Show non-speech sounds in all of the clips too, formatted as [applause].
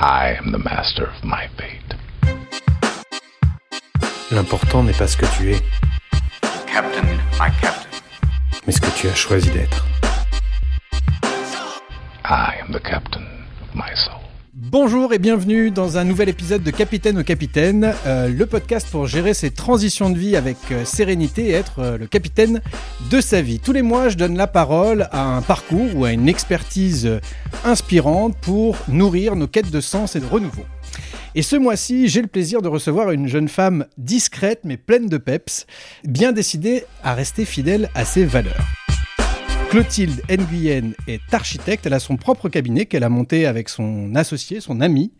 I am the master of my fate. L'important n'est pas ce que tu es, Captain, my captain. mais ce que tu as choisi d'être. I am the captain of my soul. Bonjour et bienvenue dans un nouvel épisode de Capitaine au Capitaine, euh, le podcast pour gérer ses transitions de vie avec euh, sérénité et être euh, le capitaine de sa vie. Tous les mois, je donne la parole à un parcours ou à une expertise inspirante pour nourrir nos quêtes de sens et de renouveau. Et ce mois-ci, j'ai le plaisir de recevoir une jeune femme discrète mais pleine de peps, bien décidée à rester fidèle à ses valeurs. Clotilde Nguyen est architecte, elle a son propre cabinet qu'elle a monté avec son associé, son ami.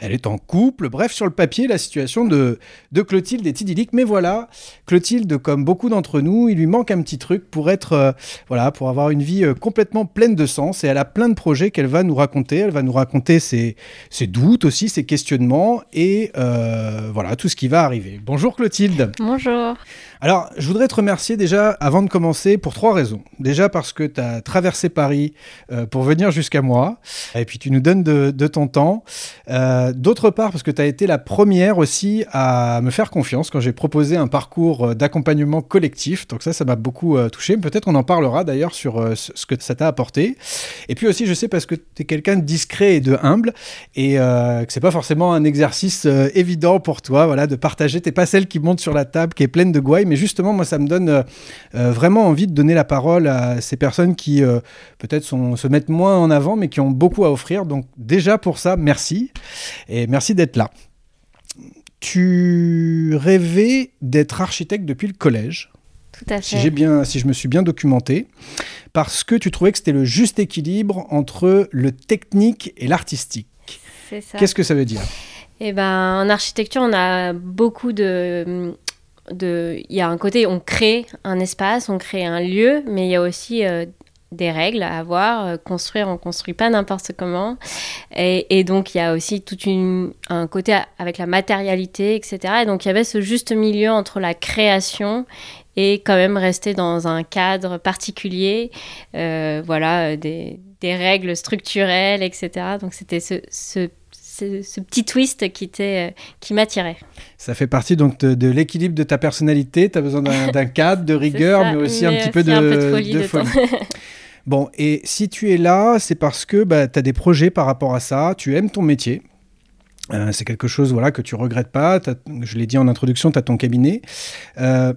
Elle est en couple, bref, sur le papier, la situation de, de Clotilde est idyllique. Mais voilà, Clotilde, comme beaucoup d'entre nous, il lui manque un petit truc pour être, euh, voilà, pour avoir une vie euh, complètement pleine de sens. Et elle a plein de projets qu'elle va nous raconter. Elle va nous raconter ses, ses doutes aussi, ses questionnements et euh, voilà, tout ce qui va arriver. Bonjour Clotilde. Bonjour. Alors, je voudrais te remercier déjà avant de commencer pour trois raisons. Déjà parce que tu as traversé Paris euh, pour venir jusqu'à moi, et puis tu nous donnes de, ton temps. Euh, D'autre part parce que tu as été la première aussi à me faire confiance quand j'ai proposé un parcours euh, d'accompagnement collectif. Donc ça, ça m'a beaucoup touché. Peut-être on en parlera d'ailleurs sur ce que ça t'a apporté. Et puis aussi, je sais parce que tu es quelqu'un de discret et de humble, et que c'est pas forcément un exercice évident pour toi, voilà, de partager. T'es pas celle qui monte sur la table, qui est pleine de gouailles, mais justement, moi, ça me donne euh, euh, vraiment envie de donner la parole à ces personnes qui euh, peut-être se mettent moins en avant, mais qui ont beaucoup à offrir. Donc déjà pour ça, merci et merci d'être là. Tu rêvais d'être architecte depuis le collège Tout à si fait. j'ai bien, si je me suis bien documenté, parce que tu trouvais que c'était le juste équilibre entre le technique et l'artistique. C'est ça. Qu'est-ce que ça veut dire? Eh ben, en architecture, on a beaucoup de, Il y a un côté, on crée un espace, on crée un lieu, mais il y a aussi euh, des règles à avoir. Euh, Construire, on construit pas n'importe comment. Et, donc, il y a aussi tout un côté avec la matérialité, etc. Et donc, il y avait ce juste milieu entre la création et quand même rester dans un cadre particulier, euh, voilà, des, règles structurelles, etc. Donc, c'était ce, ce, ce petit twist qui, euh, qui m'attirait. Ça fait partie donc de, de l'équilibre de ta personnalité. Tu as besoin [laughs] d'un cadre, de rigueur, ça, mais aussi un petit peu de, un peu de folie de. [laughs] Bon, et si tu es là, c'est parce que bah, tu as des projets par rapport à ça, tu aimes ton métier. Euh, c'est quelque chose voilà, que tu regrettes pas. Je l'ai dit en introduction, tu as ton cabinet. Euh,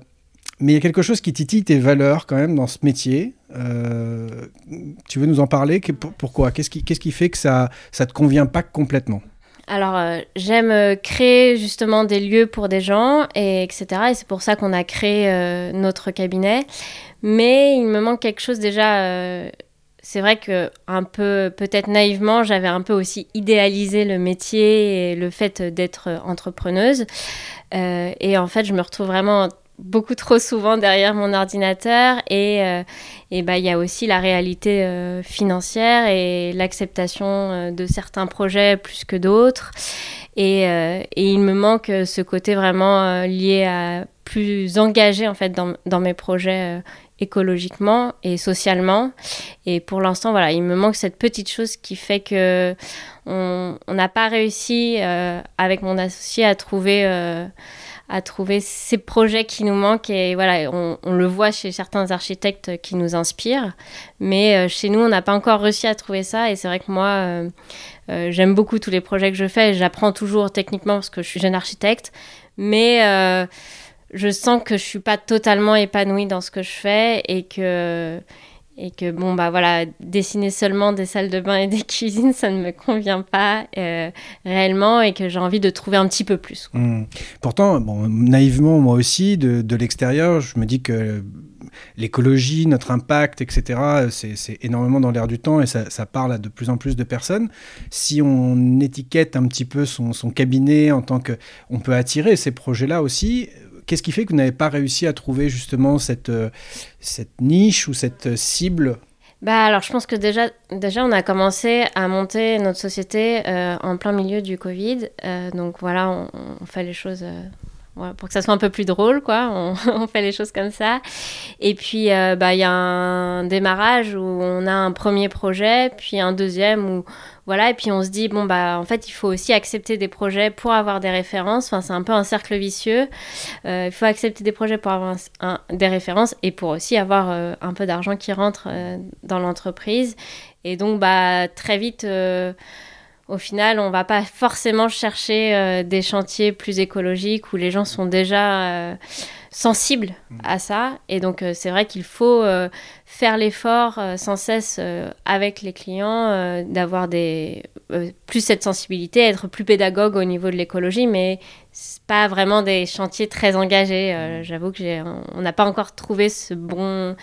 mais il y a quelque chose qui titille tes valeurs quand même dans ce métier. Euh, tu veux nous en parler? Pourquoi? Qu'est-ce qui, fait que ça ne te convient pas complètement? Alors, euh, j'aime euh, créer justement des lieux pour des gens, et etc. Et c'est pour ça qu'on a créé notre cabinet. Mais il me manque quelque chose déjà. c'est vrai que un peu, peut-être naïvement, j'avais un peu aussi idéalisé le métier et le fait d'être entrepreneuse. Et en fait, je me retrouve vraiment beaucoup trop souvent derrière mon ordinateur et euh, et bah il y a aussi la réalité euh, financière et l'acceptation euh, de certains projets plus que d'autres. Et, euh, et il me manque euh, ce côté vraiment lié à plus engagé en fait dans, dans mes projets écologiquement et socialement. Et pour l'instant voilà il me manque cette petite chose qui fait que on n'a pas réussi euh, avec mon associé à trouver euh, à trouver ces projets qui nous manquent et voilà on, on le voit chez certains architectes qui nous inspirent. Mais euh, chez nous on n'a pas encore réussi à trouver ça et c'est vrai que moi euh, euh, j'aime beaucoup tous les projets que je fais j'apprends toujours techniquement parce que je suis jeune architecte. Mais je sens que je suis pas totalement épanouie dans ce que je fais et que et que bon bah voilà dessiner seulement des salles de bain et des [laughs] cuisines ça ne me convient pas euh, réellement et que j'ai envie de trouver un petit peu plus. Hmm. Pourtant, bon, naïvement, moi aussi, de, de l'extérieur, je me dis que l'écologie, notre impact, etc., c'est c'est énormément dans l'air du temps et ça, ça parle à de plus en plus de personnes. Si on étiquette un petit peu son, son cabinet en tant que... On peut attirer ces projets-là aussi. Qu'est-ce qui fait que vous n'avez pas réussi à trouver justement cette, euh, cette niche ou cette cible? Bah alors je pense que déjà, déjà on a commencé à monter notre société euh, en plein milieu du Covid. Euh, donc voilà, on, fait les choses euh, pour que ça soit un peu plus drôle, quoi. [laughs] On, fait les choses comme ça. Et puis, euh, bah, il y a un démarrage où on a un premier projet, puis un deuxième où, voilà, et puis on se dit, bon, bah, en fait, il faut aussi accepter des projets pour avoir des références. Enfin, c'est un peu un cercle vicieux. Euh, il faut accepter des projets pour avoir des références et pour aussi avoir euh, un peu d'argent qui rentre dans l'entreprise. Et donc, bah, très vite, au final, on va pas forcément chercher euh, des chantiers plus écologiques où les gens sont déjà euh, sensibles à ça. Et donc, euh, c'est vrai qu'il faut faire l'effort sans cesse avec les clients d'avoir des plus cette sensibilité, être plus pédagogue au niveau de l'écologie, mais c'est pas vraiment des chantiers très engagés. Euh, J'avoue que j'ai, on n'a pas encore trouvé ce bon,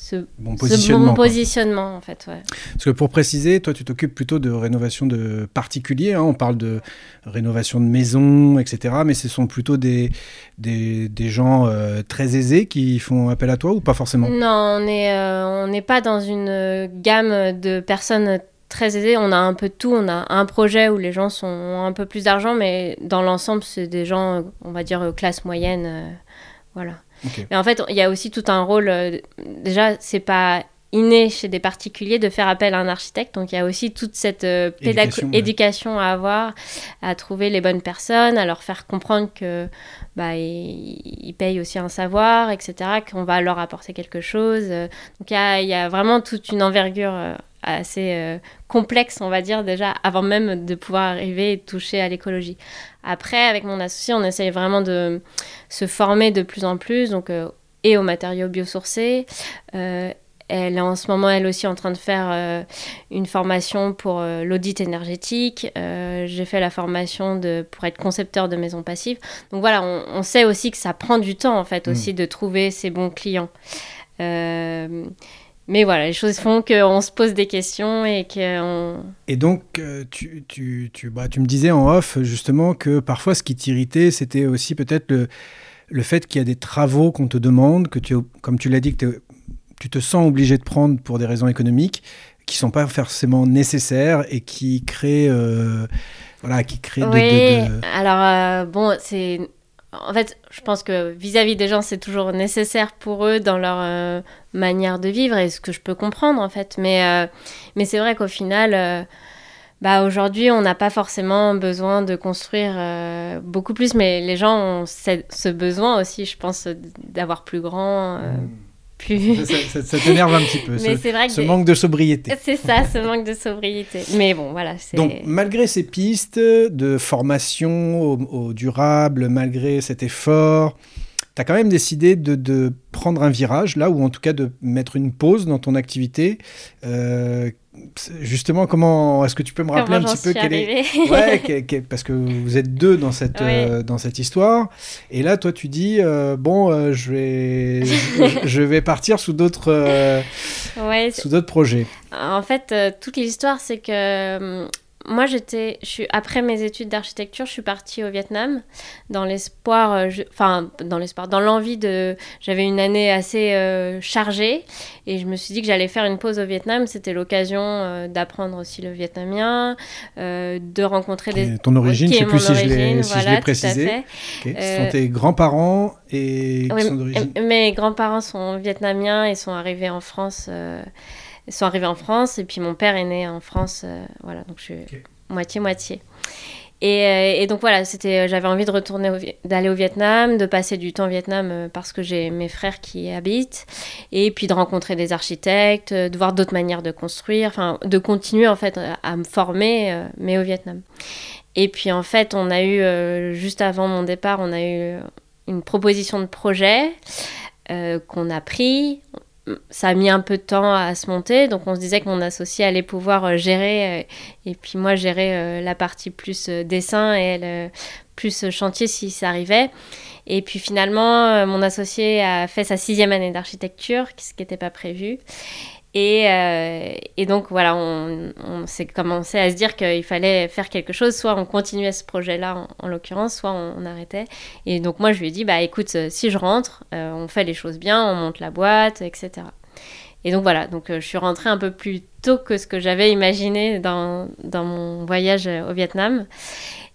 ce, Bon ce positionnement. bon quoi. positionnement en fait. Ouais. Parce que pour préciser, toi, tu t'occupes plutôt de rénovation de particuliers. hein. On parle de rénovation de maisons, etc. Mais ce sont plutôt des, des, des gens euh, très aisés qui font appel à toi ou pas forcément? Non, on n'est euh, on n'est pas dans une gamme de personnes très aisées. On a un peu de tout. On a un projet où les gens sont, ont un peu plus d'argent, mais dans l'ensemble, c'est des gens, on va dire, classe moyenne. euh, voilà. Mais en fait, il y a aussi tout un rôle. euh, déjà, c'est pas inné chez des particuliers de faire appel à un architecte. Donc, il y a aussi toute cette euh, Éducation, ouais. à avoir, à trouver les bonnes personnes, à leur faire comprendre que bah, ils, ils payent aussi un savoir, etc., qu'on va leur apporter quelque chose. Euh, Donc, il y a, il y a vraiment toute une envergure euh, assez euh, complexe, on va dire, déjà, avant même de pouvoir arriver et toucher à l'écologie. Après, avec mon associé, on essaye vraiment de se former de plus en plus, donc, euh, et aux matériaux biosourcés. Euh, elle est en ce moment, elle aussi, en train de faire une formation pour l'audit énergétique. J'ai fait la formation de, pour être concepteur de maisons passives. Donc voilà, on, on sait aussi que ça prend du temps, en fait, Mm. aussi, de trouver ses bons clients. Euh, mais voilà, les choses font qu'on se pose des questions et qu'on... Et donc, euh, tu, tu, tu, bah, tu me disais en off, justement, que parfois, ce qui t'irritait, c'était aussi peut-être le, le fait qu'il y a des travaux qu'on te demande, que tu, comme tu l'as dit, que tu te sens obligé de prendre pour des raisons économiques, qui sont pas forcément nécessaires et qui créent, euh, voilà, qui créent de- Oui, de, de- alors euh, bon, c'est. En fait, je pense que vis-à-vis des gens, c'est toujours nécessaire pour eux dans leur euh, manière de vivre, et ce que je peux comprendre en fait. Mais, euh, mais c'est vrai qu'au final, euh, bah, aujourd'hui, on n'a pas forcément besoin de construire beaucoup plus, mais les gens ont ce, besoin aussi, je pense, d'avoir plus grand, euh, plus. Ça, ça- ça t'énerve un petit peu, mais ce, c'est vrai que. ce manque de sobriété. C'est ça, ce manque de sobriété. Mais bon, voilà. Donc, malgré ces pistes de formation au, au durable, malgré cet effort, tu as quand même décidé de, de prendre un virage, là, ou en tout cas de mettre une pause dans ton activité. Euh, justement, comment est-ce que tu peux me rappeler Comment un petit peu suis quel est. Ouais, [laughs] quel- quel- parce que vous êtes deux dans cette, euh, dans cette histoire. Et là, toi, tu dis euh, bon, euh, je, vais, je, je vais partir sous d'autres Ouais, sous d'autres projets. En fait, toute l'histoire, c'est que euh, moi, j'étais, je suis après mes études d'architecture, je suis partie au Vietnam dans l'espoir, euh, enfin dans l'espoir, dans l'envie de, j'avais une année assez euh, chargée et je me suis dit que j'allais faire une pause au Vietnam. C'était l'occasion euh, d'apprendre aussi le vietnamien, euh, de rencontrer des ton origine, je est sais plus si je l'ai origine, si je voilà, l'ai précisé. Ce sont tes grands-parents et Oui, sont Mes grands-parents sont vietnamiens et sont arrivés en France. Euh, ils sont arrivés en France et puis mon père est né en France. euh, voilà, donc je suis Ok. moitié moitié. Et, euh, et donc voilà, c'était, j'avais envie de retourner, d'aller au Vietnam, de passer du temps au Vietnam euh, parce que j'ai mes frères qui y habitent, et puis de rencontrer des architectes, euh, de voir d'autres manières de construire, enfin de continuer en fait à, me former, euh, mais au Vietnam. Et puis en fait, on a eu euh, juste avant mon départ, on a eu une proposition de projet euh, qu'on a pris. Ça a mis un peu de temps à se monter, donc on se disait que mon associé allait pouvoir euh, gérer, euh, et puis moi gérer euh, la partie plus dessin et plus chantier si ça arrivait. Et puis finalement, mon associé a fait sa sixième année d'architecture, ce qui n'était pas prévu. Et, euh, et donc voilà, on, s'est commencé à se dire qu'il fallait faire quelque chose. Soit on continuait ce projet-là, en, en l'occurrence, soit on, arrêtait. Et donc moi, je lui ai dit, bah écoute, euh, si je rentre, euh, on fait les choses bien, on monte la boîte, etc. Et donc voilà, donc je suis rentrée un peu plus tôt que ce que j'avais imaginé dans, dans mon voyage au Vietnam.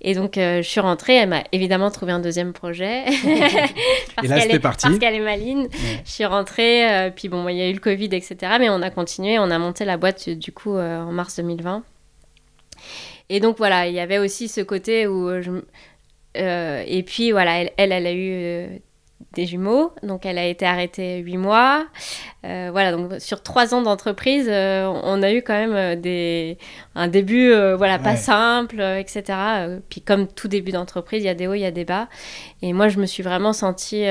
Et donc, euh, je suis rentrée. Elle m'a évidemment trouvé un deuxième projet. [laughs] parce Et là, c'était parti. Parce qu'elle est maline. Je suis rentrée. euh, puis bon, il y a eu le Covid, etc. Mais on a continué. On a monté la boîte, du coup, euh, en mars 2020. Et donc, voilà, il y avait aussi ce côté où je... et puis, voilà, elle, elle, elle a eu des jumeaux. Donc, elle a été arrêtée huit mois. Euh, voilà, donc sur trois ans d'entreprise, euh, on a eu quand même euh, des, un début euh, voilà, pas simple, etc. Puis comme tout début d'entreprise, il y a des hauts, il y a des bas. Et moi, je me suis vraiment sentie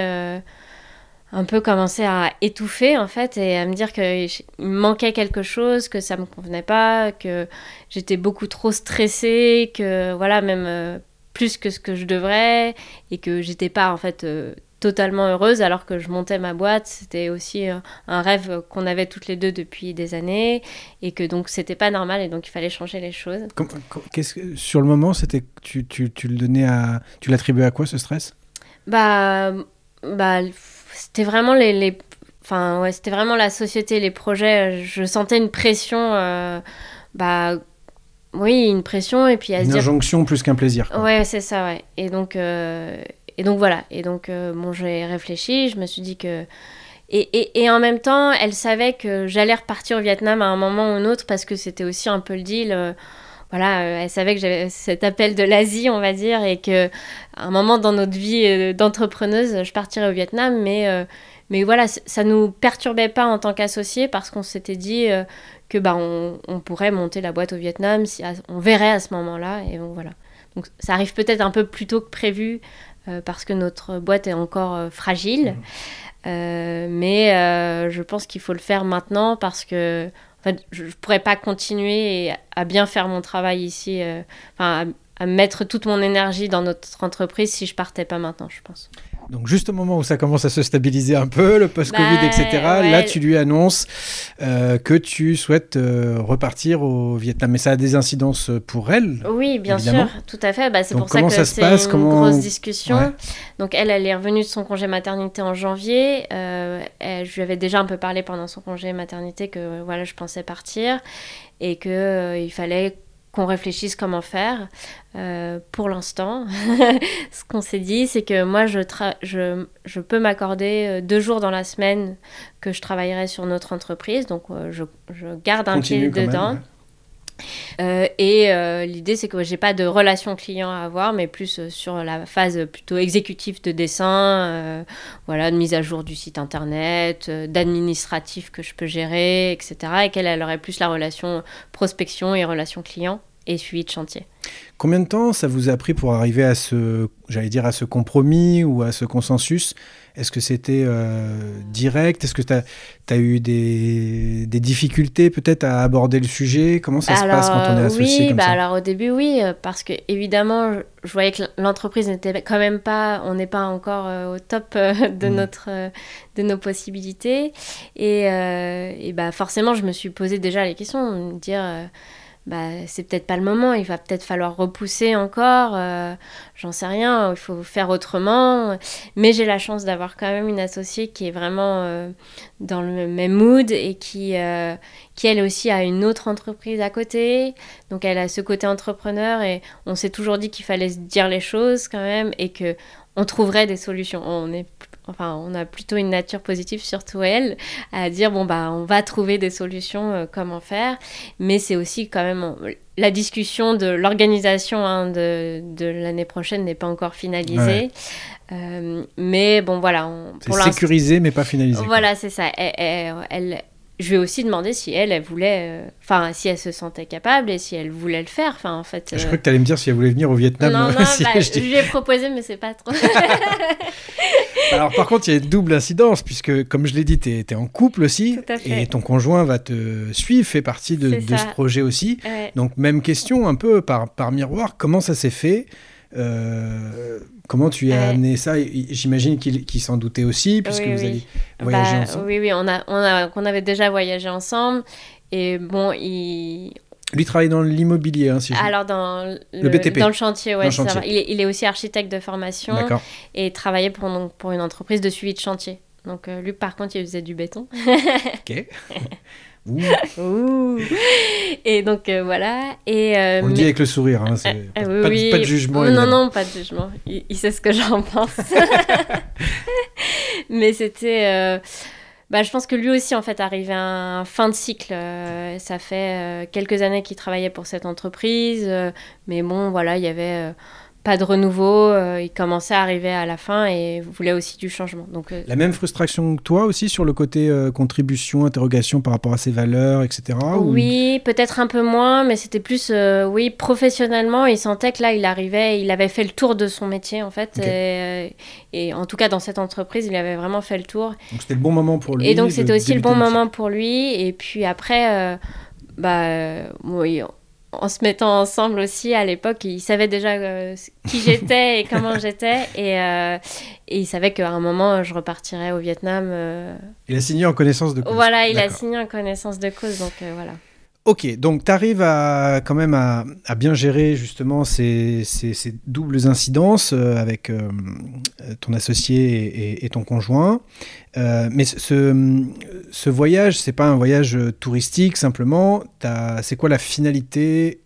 un peu commencer à étouffer, en fait, et à me dire qu'il manquait quelque chose, que ça me convenait pas, que j'étais beaucoup trop stressée, que voilà, même euh, plus que ce que je devrais, et que j'étais pas, en fait... euh, totalement heureuse alors que je montais ma boîte. C'était aussi euh, un rêve qu'on avait toutes les deux depuis des années et que donc c'était pas normal et donc il fallait changer les choses. Que- sur le moment, c'était tu, tu, tu le donnais à tu l'attribuais à quoi ce stress? Bah, bah c'était vraiment les, les- enfin ouais, c'était vraiment la société, les projets. Je sentais une pression, euh, bah oui, une pression et puis à se Une dire injonction plus qu'un plaisir. quoi. Ouais, c'est ça, ouais. Et donc, euh, et donc voilà. Et donc, euh, bon, j'ai réfléchi. Je me suis dit que. Et, et, en même temps, elle savait que j'allais repartir au Vietnam à un moment ou un autre parce que c'était aussi un peu le deal. euh, voilà, euh, elle savait que j'avais cet appel de l'Asie, on va dire, et que à un moment dans notre vie d'entrepreneuse, je partirais au Vietnam, mais mais voilà, ça nous perturbait pas en tant qu'associés parce qu'on s'était dit que bah on, pourrait monter la boîte au Vietnam, si on verrait à ce moment-là, et donc voilà. Donc ça arrive peut-être un peu plus tôt que prévu parce que notre boîte est encore euh, fragile. Euh, mais euh, je pense qu'il faut le faire maintenant parce que en fait, je ne pourrais pas continuer à bien faire mon travail ici, euh, enfin à, à mettre toute mon énergie dans notre entreprise si je partais pas maintenant, je pense. Donc juste au moment où ça commence à se stabiliser un peu, le post-Covid, Bah, etc., ouais. là tu lui annonces euh, que tu souhaites euh, repartir au Vietnam. Mais ça a des incidences pour elle Oui, bien Évidemment. sûr, tout à fait. Bah, c'est pour ça que ça c'est une Comment- grosse discussion. Ouais. Donc elle, elle est revenue de son congé maternité en janvier. Euh, elle- je lui avais déjà un peu parlé pendant son congé maternité que voilà, je pensais partir et que euh, il fallait qu'on réfléchisse comment faire. Euh, pour l'instant, [laughs] ce qu'on s'est dit, c'est que moi, je, tra- je, je peux m'accorder euh, deux jours dans la semaine que je travaillerai sur notre entreprise. Donc, euh, je, je garde un Continue pied dedans. même. ouais. Euh, et euh, l'idée, c'est que j'ai pas de relation client à avoir, mais plus euh, sur la phase plutôt exécutive de dessin, voilà, de mise à jour du site internet, d'administratif que je peux gérer, etc. Et qu'elle elle aurait plus la relation prospection et relation client et suivi de chantier. Combien de temps ça vous a pris pour arriver à ce, j'allais dire, à ce compromis ou à ce consensus? Est-ce que c'était euh, direct? Est-ce que tu as, eu des, des difficultés peut-être à aborder le sujet? Comment ça se passe quand on est euh, associé oui, comme bah ça? alors au début oui, euh, parce que évidemment je, voyais que l'entreprise n'était quand même pas, on n'est pas encore euh, au top euh, [laughs] de Mm. notre, de nos possibilités, et, et bah forcément je me suis posé déjà les questions, me dire bah c'est peut-être pas le moment, il va peut-être falloir repousser encore, euh, j'en sais rien, il faut faire autrement, mais j'ai la chance d'avoir quand même une associée qui est vraiment euh, dans le même mood et qui euh, qui elle aussi a une autre entreprise à côté. Donc elle a ce côté entrepreneur et on s'est toujours dit qu'il fallait se dire les choses quand même et que on trouverait des solutions. On est enfin on a plutôt une nature positive surtout elle à dire bon bah on va trouver des solutions euh, comment faire mais c'est aussi quand même la discussion de l'organisation hein, de, de l'année prochaine n'est pas encore finalisée Ouais. Euh, mais bon voilà on- C'est pour sécurisé mais pas finalisé. voilà, c'est ça. Elle- je lui ai aussi demandé si elle, elle voulait, euh, enfin, si elle se sentait capable et si elle voulait le faire. Enfin, en fait. Je euh, crois que tu allais me dire si elle voulait venir au Vietnam. non, [laughs] non, si bah, je lui ai proposé, mais c'est pas trop. [laughs] Alors par contre, il y a une double incidence, puisque comme je l'ai dit, tu es, en couple aussi, Tout à fait. et ton conjoint va te suivre, fait partie de, ce projet aussi. Ouais. Donc même question un peu par, par miroir, comment ça s'est fait Euh, Comment tu y as Ouais. amené ça J'imagine qu'il s'en doutait aussi, puisque Oui, vous oui. Bah, ensemble. Oui, oui, on, a, on, a, on avait déjà voyagé ensemble. Et bon, il. Lui travaille dans l'immobilier, hein, si je... Alors, dans le, BTP. Dans le chantier, ouais. Le ça. Il, est, il est aussi architecte de formation et travaillait pour, donc, pour une entreprise de suivi de chantier. Donc, euh, lui, par contre, il faisait du béton. Ok. [laughs] Ouh, Ouh. Et donc euh, voilà. Et, euh, on le mais- dit avec le sourire, hein, c'est Ah, pas, oui, pas de- oui. pas de jugement. Non, évidemment. non, pas de jugement. Il, il sait ce que j'en pense. [laughs] Mais c'était. euh, bah, je pense que lui aussi, en fait, arrivait à un fin de cycle. Euh, ça fait euh, quelques années qu'il travaillait pour cette entreprise. euh, mais bon, voilà, il y avait euh, pas de renouveau. euh, il commençait à arriver à la fin et voulait aussi du changement. Donc, euh, La même frustration que toi aussi sur le côté euh, contribution, interrogation par rapport à ses valeurs, etc. ou- Oui, peut-être un peu moins, mais c'était plus, oui, professionnellement, il sentait que là, il arrivait, il avait fait le tour de son métier, en fait. Et, et en tout cas, dans cette entreprise, il avait vraiment fait le tour. Donc c'était le bon moment pour lui. et donc, c'était aussi le bon moment pour lui. Et puis après, bah, oui, en se mettant ensemble aussi, à l'époque, il savait déjà euh, qui j'étais et comment [laughs] j'étais. Et, euh, et il savait qu'à un moment, je repartirais au Vietnam. euh, Il a signé en connaissance de cause. Voilà, il a signé en connaissance de cause, donc euh, voilà. Ok, donc tu arrives à, quand même à, bien gérer justement ces, doubles incidences euh, avec euh, ton associé et, ton conjoint. Euh, mais ce- ce, voyage, c'est pas un voyage touristique simplement. C'est quoi la finalité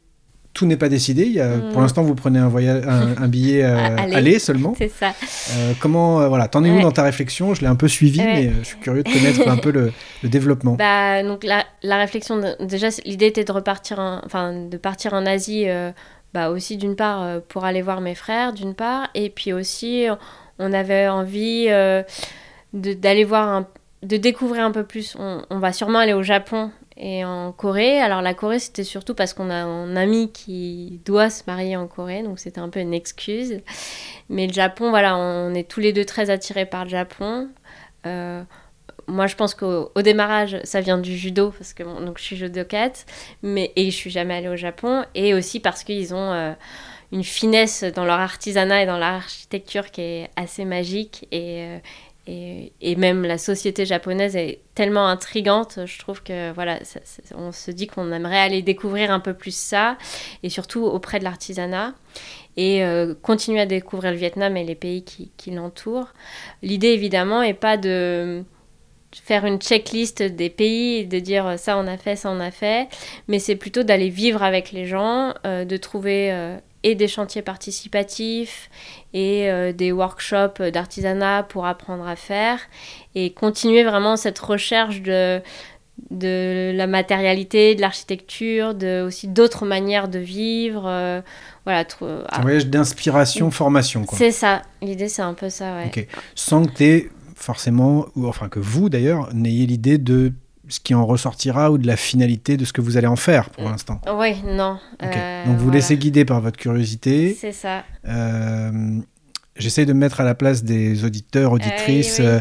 Tout n'est pas décidé. Il y a- Mm. Pour l'instant, vous prenez un, voyage, un, [laughs] un billet euh, aller. seulement. C'est ça. Euh, comment, euh, voilà, t'en es où dans ta réflexion? Je l'ai un peu suivi, Ouais. mais euh, je suis curieux de connaître un peu le, le développement. Bah, donc la, la réflexion, de- déjà, l'idée était de repartir, en, enfin, de partir en Asie, euh, bah, aussi d'une part pour aller voir mes frères, d'une part, et puis aussi on avait envie d'aller voir, un- de découvrir un peu plus. On, on va sûrement aller au Japon et en Corée. Alors la Corée, c'était surtout parce qu'on a un ami qui doit se marier en Corée, donc c'était un peu une excuse. Mais le Japon, voilà, on est tous les deux très attirés par le Japon. Euh, moi, je pense qu'au au démarrage, ça vient du judo, parce que donc, je suis judokate, mais, et je suis jamais allée au Japon, et aussi parce qu'ils ont euh, une finesse dans leur artisanat et dans leur architecture qui est assez magique, et, euh, et, même la société japonaise est tellement intrigante, je trouve que voilà, on se dit qu'on aimerait aller découvrir un peu plus ça, et surtout auprès de l'artisanat, et euh, continuer à découvrir le Vietnam et les pays qui, l'entourent. L'idée, évidemment, est pas de faire une checklist des pays de dire ça on a fait, ça on a fait, mais c'est plutôt d'aller vivre avec les gens, euh, de trouver euh, et des chantiers participatifs et euh, des workshops d'artisanat pour apprendre à faire et continuer vraiment cette recherche de de la matérialité, de l'architecture, de aussi d'autres manières de vivre, euh, voilà. tr- Un voyage d'inspiration, formation, quoi. c'est ça. L'idée c'est un peu ça, ouais. Sans que tu forcément, ou enfin que vous d'ailleurs, n'ayez l'idée de ce qui en ressortira ou de la finalité de ce que vous allez en faire pour l'instant. Oui, non. Euh, Donc vous voilà. laissez guider par votre curiosité. C'est ça. Euh, J'essaye de me mettre à la place des auditeurs, auditrices. oui. euh,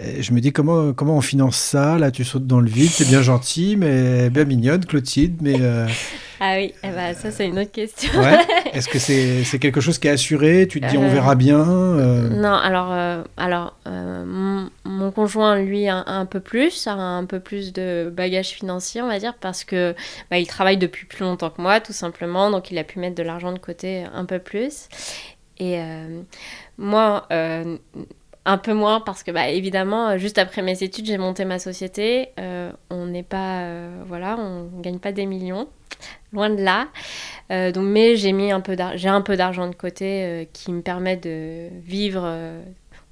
euh, je me dis comment, comment on finance ça? Là, tu sautes dans le vide, c'est bien [laughs] gentil, mais bien mignonne, Clotilde. Mais euh, [laughs] Ah oui, eh ben, ça c'est une autre question. ouais, [laughs] est-ce que c'est quelque chose qui est assuré? Tu te dis on Euh, verra bien euh, Non, alors, euh, alors mon, mon conjoint, lui, a un, peu plus, a un peu plus de bagages financiers, on va dire, parce que bah, il travaille depuis plus longtemps que moi, tout simplement, donc il a pu mettre de l'argent de côté un peu plus. Et moi, un peu moins, parce que, bah, évidemment, juste après mes études, j'ai monté ma société. Euh, on n'est pas, euh, voilà, on gagne pas des millions, loin de là. Euh, mais j'ai mis un peu j'ai un peu d'argent de côté euh, qui me permet de vivre. euh,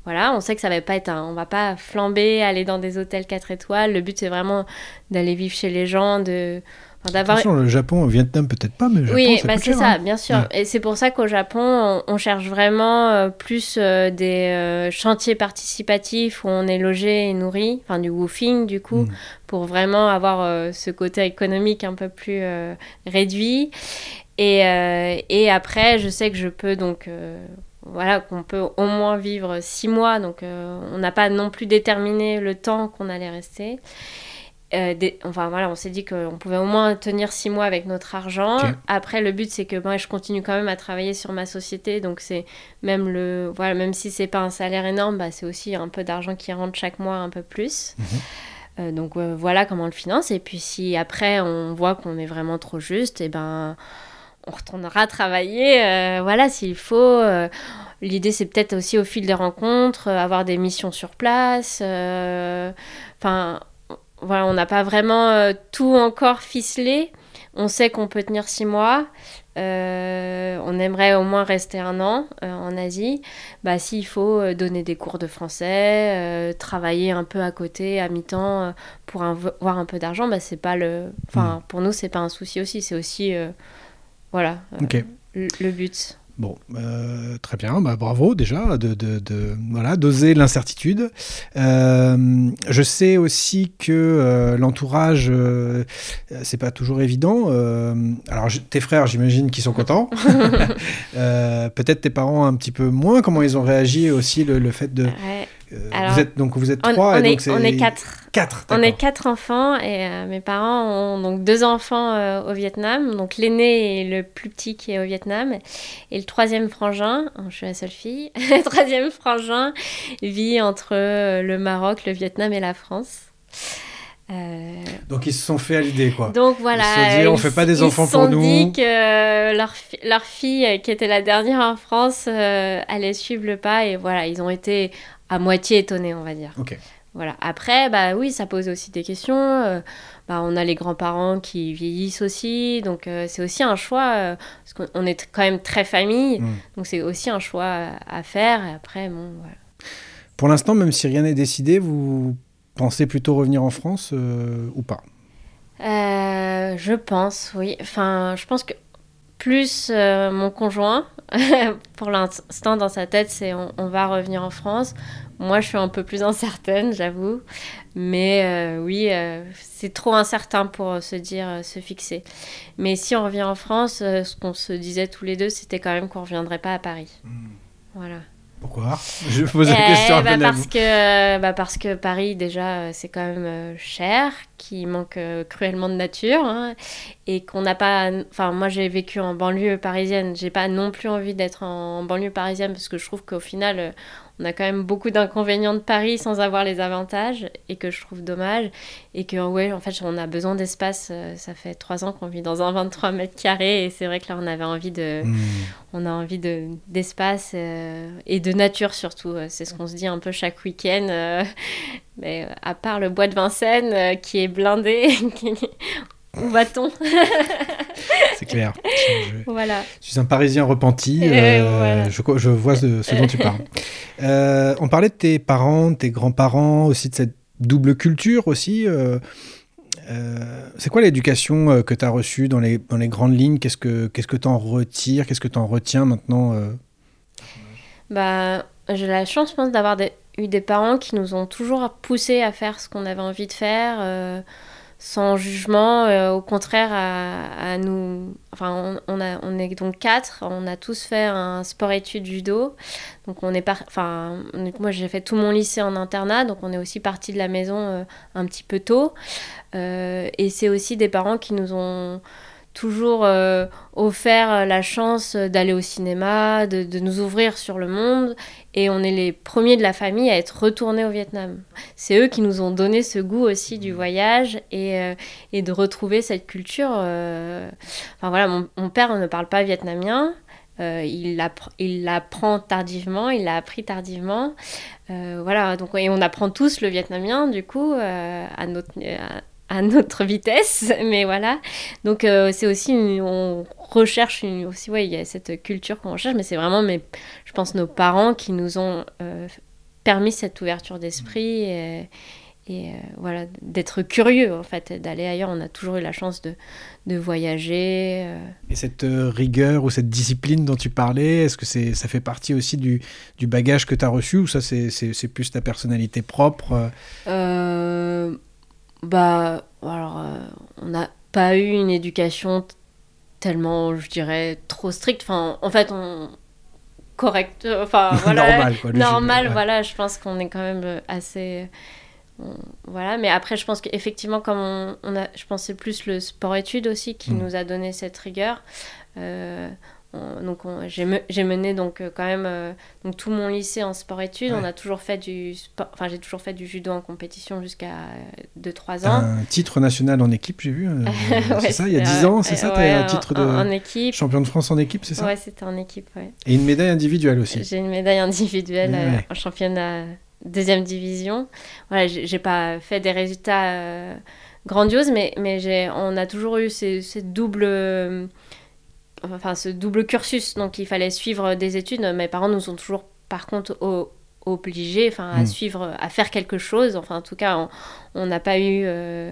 voilà, on sait que ça va pas être un, on va pas flamber, aller dans des hôtels 4 étoiles. Le but c'est vraiment d'aller vivre chez les gens, de Attention, le Japon, au Vietnam peut-être pas, mais le Japon, oui, ça bah coûte c'est ça, hein. bien sûr. Ouais. Et c'est pour ça qu'au Japon, on, on cherche vraiment euh, plus euh, des euh, chantiers participatifs où on est logé et nourri, enfin du woofing du coup, Mm. pour vraiment avoir ce côté économique un peu plus réduit. Et, et après, je sais que je peux donc. voilà, qu'on peut au moins vivre six mois, donc on n'a pas non plus déterminé le temps qu'on allait rester. Euh, des- enfin voilà, on s'est dit qu'on pouvait au moins tenir six mois avec notre argent. Après, le but c'est que moi je continue quand même à travailler sur ma société, donc c'est même le voilà, même si c'est pas un salaire énorme, bah, c'est aussi un peu d'argent qui rentre chaque mois un peu plus. Euh, donc euh, voilà comment on le finance. Et puis si après on voit qu'on est vraiment trop juste, et ben on retournera travailler. euh, voilà s'il faut. euh, L'idée, c'est peut-être aussi au fil des rencontres, euh, avoir des missions sur place. Enfin, voilà, on n'a pas vraiment euh, tout encore ficelé. On sait qu'on peut tenir six mois. Euh, on aimerait au moins rester un an euh, en Asie. Bah, s'il faut donner des cours de français, travailler un peu à côté, à mi-temps, pour avoir un peu d'argent, bah, c'est pas le. Enfin, pour nous, c'est pas un souci aussi. C'est aussi, voilà, le but. Bon, euh, très bien, bah, bravo déjà de, de, de- voilà d'oser l'incertitude. Euh, je sais aussi que euh, l'entourage, c'est pas toujours évident. Alors je- tes frères, j'imagine qu'ils sont contents. [laughs] Peut-être tes parents un petit peu moins. Comment ils ont réagi aussi le, le fait de. Ouais. Euh, Alors, vous êtes donc vous êtes On, trois on et est, donc c'est on est quatre. Quatre. On est quatre enfants et euh, mes parents ont donc deux enfants euh, au Vietnam. Donc l'aîné et le plus petit qui est au Vietnam. Et le troisième frangin, oh, je suis la seule fille, [laughs] le troisième frangin vit entre le Maroc, le Vietnam et la France. Euh, Donc ils se sont fait à l'idée quoi. donc voilà. Ils se sont dit, on ils fait pas des ils enfants se pour sont nous. dit que leur, fi- leur fille, qui était la dernière en France, euh, allait suivre le pas. Et voilà, ils ont été à moitié étonnés, on va dire. Voilà. Après, bah oui, ça pose aussi des questions. Euh, bah, on a les grands-parents qui vieillissent aussi, donc euh, c'est aussi un choix. euh, parce qu'on on est quand même très famille, Mm. donc c'est aussi un choix à, faire. Et après, bon, voilà. Pour l'instant, même si rien n'est décidé, vous pensez plutôt revenir en France euh, ou pas? Je pense, oui. Enfin, je pense que plus euh, mon conjoint, [laughs] pour l'instant dans sa tête, c'est on, on va revenir en France. Moi, je suis un peu plus incertaine, j'avoue. Mais euh, oui, euh, c'est trop incertain pour se dire, se fixer. Mais si on revient en France, ce qu'on se disait tous les deux, c'était quand même qu'on ne reviendrait pas à Paris. Voilà. Pourquoi? [laughs] Je pose la Eh, question bah, à parce vous. que bah, parce que Paris déjà c'est quand même cher, qu'il manque euh, cruellement de nature hein, et qu'on n'a pas. Enfin moi j'ai vécu en banlieue parisienne, j'ai pas non plus envie d'être en banlieue parisienne parce que je trouve qu'au final euh, on a quand même beaucoup d'inconvénients de Paris sans avoir les avantages et que je trouve dommage et que ouais en fait on a besoin d'espace. euh, Ça fait trois ans qu'on vit dans un 23 mètres carrés et c'est vrai que là on avait envie de Hmm. on a envie de, d'espace euh, et de nature surtout. C'est ce qu'on se dit un peu chaque week-end. euh, [laughs] mais à part le bois de Vincennes euh, qui est blindé, [laughs] où va-t-on [laughs] C'est clair. Je, [laughs] Voilà. je suis un Parisien repenti. Et euh, voilà. je, je vois de ce dont tu parles. Euh, on parlait de tes parents, de tes grands-parents, aussi de cette double culture aussi. euh, c'est quoi l'éducation que tu as reçue dans les, dans les grandes lignes? Qu'est-ce que qu'est-ce que tu en retires? Qu'est-ce que tu en retiens maintenant Bah, j'ai la chance, je pense, d'avoir des- eu des parents qui nous ont toujours poussé à faire ce qu'on avait envie de faire, euh, sans jugement, euh, au contraire, à, à nous. Enfin, on, a, on est donc quatre, on a tous fait un sport-études judo. Donc, on est par... enfin, moi, j'ai fait tout mon lycée en internat, donc on est aussi parti de la maison euh, un petit peu tôt. Et c'est aussi des parents qui nous ont toujours euh, offert euh, la chance d'aller au cinéma, de, nous ouvrir sur le monde. Et on est les premiers de la famille à être retournés au Vietnam. C'est eux qui nous ont donné ce goût aussi du voyage et, euh, de retrouver cette culture. Enfin voilà, mon, père ne parle pas vietnamien. Il l'appr- il l'apprend tardivement, il l'a appris tardivement. Voilà, donc et on apprend tous le vietnamien du coup à notre à notre vitesse, [laughs] mais voilà. Donc euh, c'est aussi une- on recherche une, aussi ouais il y a cette culture qu'on recherche, mais c'est vraiment mes je pense nos parents qui nous ont euh, permis cette ouverture d'esprit et, et, euh, voilà d'être curieux en fait d'aller ailleurs. On a toujours eu la chance de, de voyager. euh. Et cette rigueur ou cette discipline dont tu parlais, est-ce que c'est, ça fait partie aussi du, du bagage que tu as reçu ou ça c'est, c'est, c'est plus ta personnalité propre bah, alors, euh, on n'a pas eu une éducation tellement, je dirais, trop stricte. Enfin, en fait, on correct, euh, enfin [laughs] voilà, Normal, quoi, normal, ouais. voilà. Je pense qu'on est quand même euh, assez, on- voilà. Mais après, je pense qu'effectivement, comme on, on a, je c'est plus le sport-études aussi qui Mm. nous a donné cette rigueur. Euh, on- donc on- j'ai me- j'ai mené donc euh, quand même euh, donc tout mon lycée en sport-études. Ouais. On a toujours fait du enfin j'ai toujours fait du judo en compétition jusqu'à 2-3 T'as ans. un titre national en équipe, j'ai vu. euh, [laughs] c'est ça, il y a c'était, 10 ans, euh, c'est ça ouais, T'as un titre de en, en équipe. champion de France en équipe, c'est ça Ouais, c'était en équipe, ouais. Et une médaille individuelle aussi. J'ai une médaille individuelle euh, en championnat deuxième division. Voilà, j'ai pas fait des résultats euh, grandioses, mais, mais j'ai, on a toujours eu ces, ces doubles, euh, enfin, ce double cursus. Donc, il fallait suivre des études. Mes parents nous ont toujours, par contre, obligés enfin, à Mm. suivre, à faire quelque chose. Enfin, en tout cas, on- n'a pas eu. euh,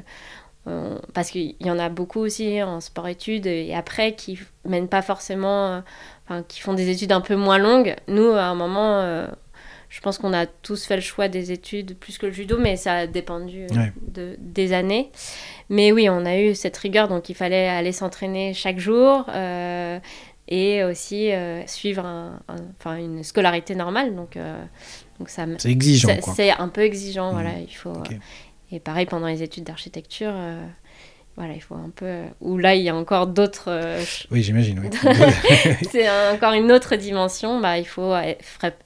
euh, parce qu'il y en a beaucoup aussi en sport-études et après qui mènent pas forcément, euh, enfin qui font des études un peu moins longues. Nous, à un moment, euh, je pense qu'on a tous fait le choix des études plus que le judo, mais ça a dépendu euh, Ouais. de, des années. Mais oui, on a eu cette rigueur, donc il fallait aller s'entraîner chaque jour euh, et aussi euh, suivre un- un- enfin, une scolarité normale. Donc, euh, donc ça, C'est exigeant, c'est- un peu exigeant, voilà, il faut... Et pareil, pendant les études d'architecture, voilà, il faut un peu... Où là, il y a encore d'autres... euh, Oui, j'imagine, oui. [laughs] c'est encore une autre dimension, bah, il faut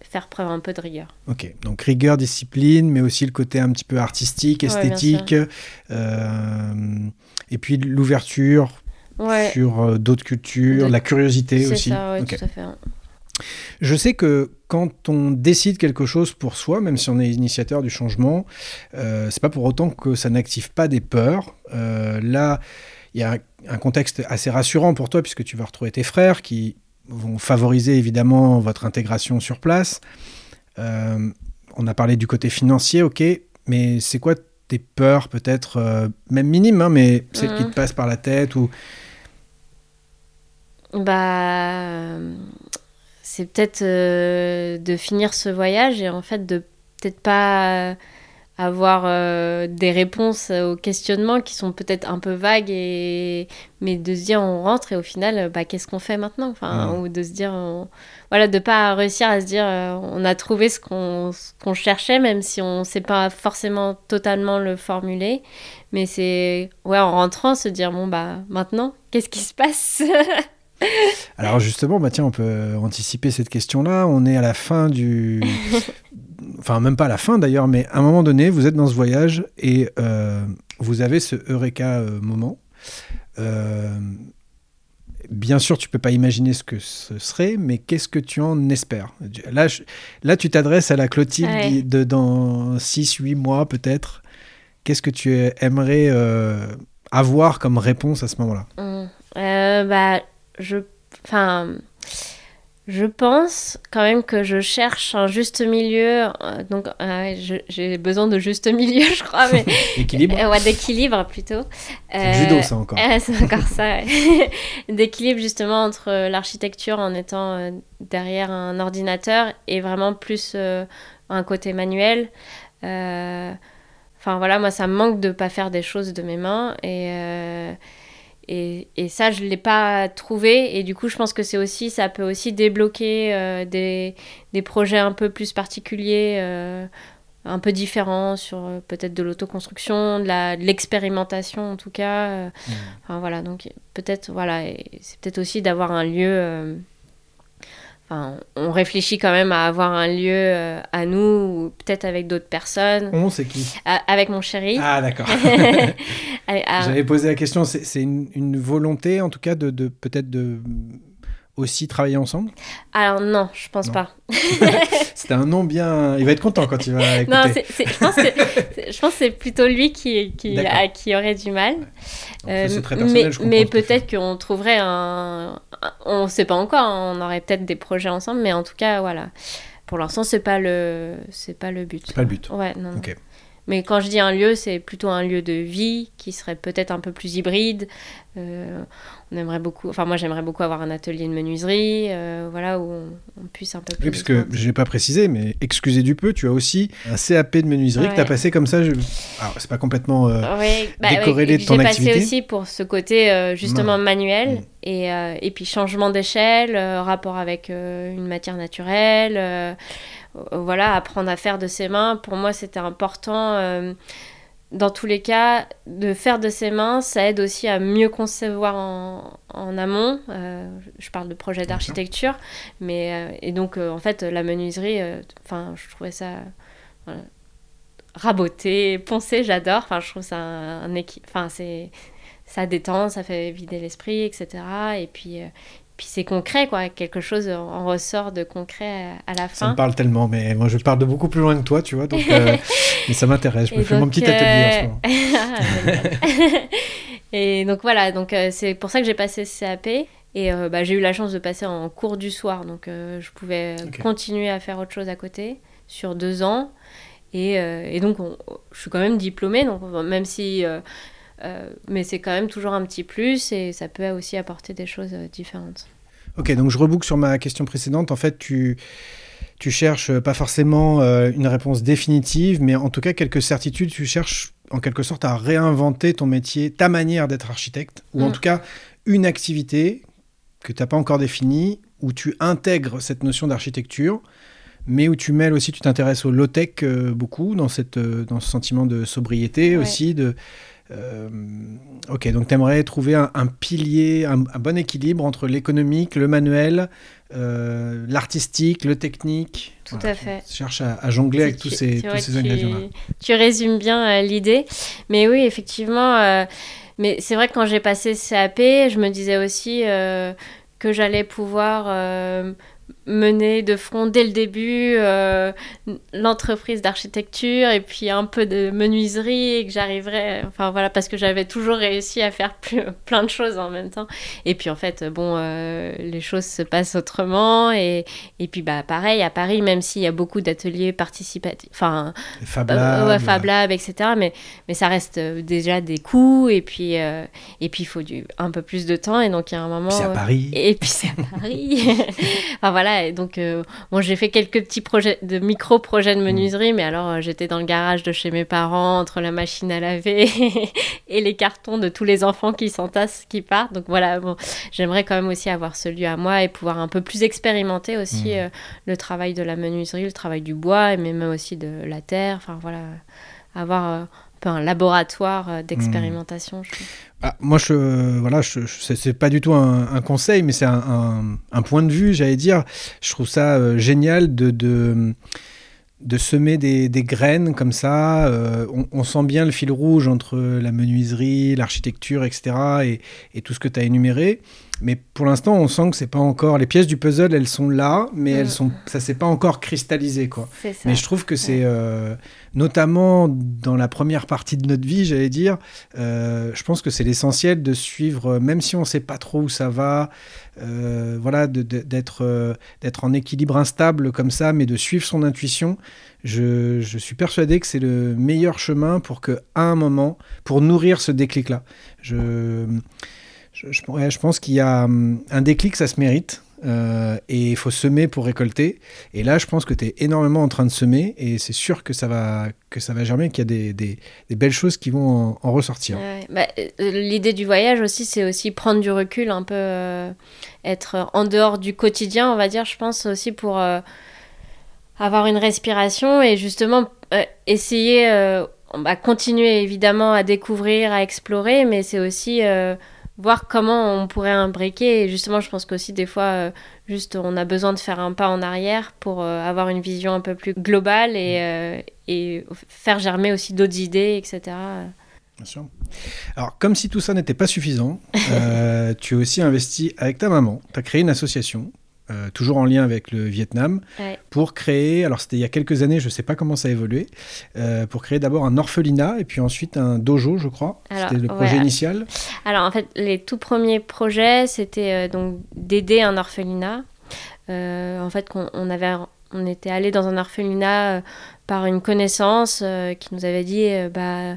faire preuve un peu de rigueur. ok, donc rigueur, discipline, mais aussi le côté un petit peu artistique, Ouais, esthétique, euh, et puis l'ouverture Ouais, sur euh, d'autres cultures, De- la curiosité aussi. ça, ouais, Ok. tout à fait. Je sais que quand on décide quelque chose pour soi, même si on est initiateur du changement, euh, c'est pas pour autant que ça n'active pas des peurs. Euh, là, il y a un, un contexte assez rassurant pour toi puisque tu vas retrouver tes frères qui vont favoriser évidemment votre intégration sur place. Euh, on a parlé du côté financier, ok, mais c'est quoi tes peurs peut-être, même minimes, hein, mais celles qui te passent par la tête ou Bah, c'est peut-être euh, de finir ce voyage et en fait de peut-être pas avoir euh, des réponses aux questionnements qui sont peut-être un peu vagues et mais de se dire on rentre et au final bah qu'est-ce qu'on fait maintenant? Enfin ou de se dire on- voilà de pas réussir à se dire euh, on a trouvé ce qu'on qu'on cherchait même si on sait pas forcément totalement le formuler. Mais c'est ouais en rentrant se dire bon bah maintenant qu'est-ce qui se passe? [laughs] [laughs] Alors justement, bah tiens, on peut anticiper cette question-là. On est à la fin du... [laughs] enfin, même pas à la fin d'ailleurs, mais à un moment donné, vous êtes dans ce voyage et euh, vous avez ce Eureka euh, moment. Euh, bien sûr, tu peux pas imaginer ce que ce serait, mais qu'est-ce que tu en espères? Là, je- là tu t'adresses à la Clotilde Ouais. qui- de dans 6-8 mois peut-être. Qu'est-ce que tu aimerais euh, avoir comme réponse à ce moment-là? Euh, bah, je, enfin, je pense quand même que je cherche un juste milieu. euh, donc, euh, je- j'ai besoin de juste [laughs] milieu, je crois, mais [laughs] Équilibre euh, ouais, d'équilibre plutôt. C'est le judo, ça encore. [laughs] euh, c'est encore ça. ouais. d'équilibre justement entre l'architecture en étant euh, derrière un ordinateur et vraiment plus euh, un côté manuel. Euh, Enfin voilà, moi ça me manque de pas faire des choses de mes mains et euh, et, et ça je l'ai pas trouvé. Et du coup je pense que c'est aussi ça peut aussi débloquer euh, des, des projets un peu plus particuliers euh, un peu différents sur euh, peut-être de l'autoconstruction de l'expérimentation en tout cas euh, enfin voilà. Donc peut-être voilà. C'est peut-être aussi d'avoir un lieu Enfin, on réfléchit quand même à avoir un lieu euh, à nous, ou peut-être avec d'autres personnes, On, c'est qui A- avec mon chéri. Ah, d'accord. À- [laughs] [laughs] J'avais posé la question, c'est c'est une, une volonté en tout cas de, de peut-être de aussi travailler ensemble Alors non, je pense Non. pas. [laughs] C'était un nom bien. Il va être content quand il va écouter. Non, c'est- c'est- je pense que c'est- je pense que c'est plutôt lui qui, qui, à- qui aurait du mal. Donc, Euh, c'est très personnel, mais mais peut-être qu'on trouverait un, On ne sait pas encore, hein, on aurait peut-être des projets ensemble, mais en tout cas, voilà. Pour l'instant, c'est pas le, c'est pas le but. C'est pas le but. Ouais, non. non. Ok. Mais quand je dis un lieu, c'est plutôt un lieu de vie qui serait peut-être un peu plus hybride. Euh, on aimerait beaucoup, enfin moi j'aimerais beaucoup avoir un atelier de menuiserie, euh, voilà où on, on puisse un peu plus. Oui, parce que je n'ai pas précisé, mais excusez du peu, tu as aussi un CAP de menuiserie que tu as Ouais. passé comme ça. Je... Alors, c'est pas complètement. euh, Oui, bah, décorrélé ouais, de ton J'ai activité. passé aussi pour ce côté euh, justement manuel et, et puis changement d'échelle, rapport avec une matière naturelle, voilà, apprendre à faire de ses mains. Pour moi, c'était important. Dans tous les cas, de faire de ses mains, ça aide aussi à mieux concevoir en, en amont. Euh, je parle de projet d'architecture, mais euh, et donc euh, en fait la menuiserie, enfin je trouvais ça voilà, raboter, poncer, j'adore. Enfin je trouve ça un, enfin c'est ça détend, ça fait vider l'esprit, etc. Et puis puis c'est concret, quoi. Quelque chose en ressort de concret à, la Ça me fin. parle tellement, mais moi je pars de beaucoup plus loin que toi, tu vois, donc euh, [laughs] mais ça m'intéresse. Je me fais mon petit atelier en ce euh, moment. [laughs] Et donc voilà, donc euh, c'est pour ça que j'ai passé ce CAP. Et euh, bah, j'ai eu la chance de passer en cours du soir, donc euh, je pouvais continuer à faire autre chose à côté sur deux ans. Et, et donc on- je suis quand même diplômée, donc même si, mais c'est quand même toujours un petit plus et ça peut aussi apporter des choses euh, différentes. Ok, donc je reboucle sur ma question précédente. En fait, tu, tu cherches euh, pas forcément euh, une réponse définitive, mais en tout cas quelques certitudes. Tu cherches en quelque sorte à réinventer ton métier, ta manière d'être architecte, ou en Mm. tout cas une activité que tu n'as pas encore définie, où tu intègres cette notion d'architecture, mais où tu mêles aussi, tu t'intéresses au low-tech euh, beaucoup, dans, cette, euh, dans ce sentiment de sobriété Ouais. aussi, de... euh, ok, donc tu aimerais trouver un, un pilier, un, un bon équilibre entre l'économique, le manuel, euh, l'artistique, le technique. Tout Voilà, à fait. Tu cherches à, à jongler avec Tu- tous ces, tous ces tu- ingrédients-là. Tu résumes bien euh, l'idée. Mais oui, effectivement. mais c'est vrai que quand j'ai passé CAP, je me disais aussi que j'allais pouvoir mener de front dès le début euh, l'entreprise d'architecture et puis un peu de menuiserie et que j'arriverais. Enfin voilà, parce que j'avais toujours réussi à faire plein de choses en même temps. Et puis en fait, bon, euh, les choses se passent autrement. Et, et puis bah pareil, à Paris, même s'il y a beaucoup d'ateliers participatifs, enfin Fab euh, Labs, ouais, Fab Lab, etc. Mais, mais ça reste euh, déjà des coûts et puis euh, et puis il faut du, un peu plus de temps et donc il y a un moment. puis c'est à euh, Paris. et puis c'est à Paris. [laughs] enfin voilà, et donc euh, bon, j'ai fait quelques petits projets de micro projets de menuiserie, mais alors euh, j'étais dans le garage de chez mes parents entre la machine à laver [laughs] et les cartons de tous les enfants qui s'entassent, qui partent. Donc voilà, bon, j'aimerais quand même aussi avoir ce lieu à moi et pouvoir un peu plus expérimenter aussi Mhm. euh, le travail de la menuiserie, le travail du bois, et mais même aussi de la terre. Enfin voilà, avoir peu un laboratoire euh, d'expérimentation. trouve. Ah, moi, je, voilà, je, je- c'est- pas du tout un, un conseil, mais c'est un, un- un point de vue, j'allais dire. Je trouve ça euh, génial de, de, de semer des, des graines comme ça. Euh, on, on sent bien le fil rouge entre la menuiserie, l'architecture, etc. et, et tout ce que tu as énuméré. Mais pour l'instant, on sent que c'est pas encore. Les pièces du puzzle, elles sont là, mais Mm. elles sont, ça s'est pas encore cristallisé, quoi. Mais je trouve que c'est euh, notamment dans la première partie de notre vie, j'allais dire, euh, je pense que c'est l'essentiel de suivre, euh, même si on ne sait pas trop où ça va, euh, voilà, d'être en équilibre instable comme ça, mais de suivre son intuition. Je, suis persuadé que c'est le meilleur chemin pour que, à un moment, pour nourrir ce déclic-là. Je, je, je pense qu'il y a hum, un déclic, ça se mérite. Euh, et il faut semer pour récolter. Et là, je pense que tu es énormément en train de semer et c'est sûr que ça va, que ça va germer, qu'il y a des, des- belles choses qui vont en, ressortir. Bah, euh, L'idée du voyage aussi, c'est aussi prendre du recul, un peu euh, être en dehors du quotidien, on va dire, je pense aussi pour avoir une respiration et justement essayer, bah, continuer évidemment à découvrir, à explorer, mais c'est aussi voir comment on pourrait imbriquer. Et justement, je pense qu'aussi des fois, euh, juste on a besoin de faire un pas en arrière pour euh, avoir une vision un peu plus globale et, euh, et faire germer aussi d'autres idées, etc. Bien sûr. Alors, comme si tout ça n'était pas suffisant, [laughs] tu as aussi investi avec ta maman. Tu as créé une association, euh, toujours en lien avec le Vietnam, Ouais. pour créer, alors c'était il y a quelques années, je ne sais pas comment ça a évolué, euh, pour créer d'abord un orphelinat et puis ensuite un dojo, je crois. C'était le projet ouais. initial. Alors en fait, les tout premiers projets, c'était euh, donc d'aider un orphelinat. En fait, on avait, on était allé dans un orphelinat par une connaissance qui nous avait dit, bah,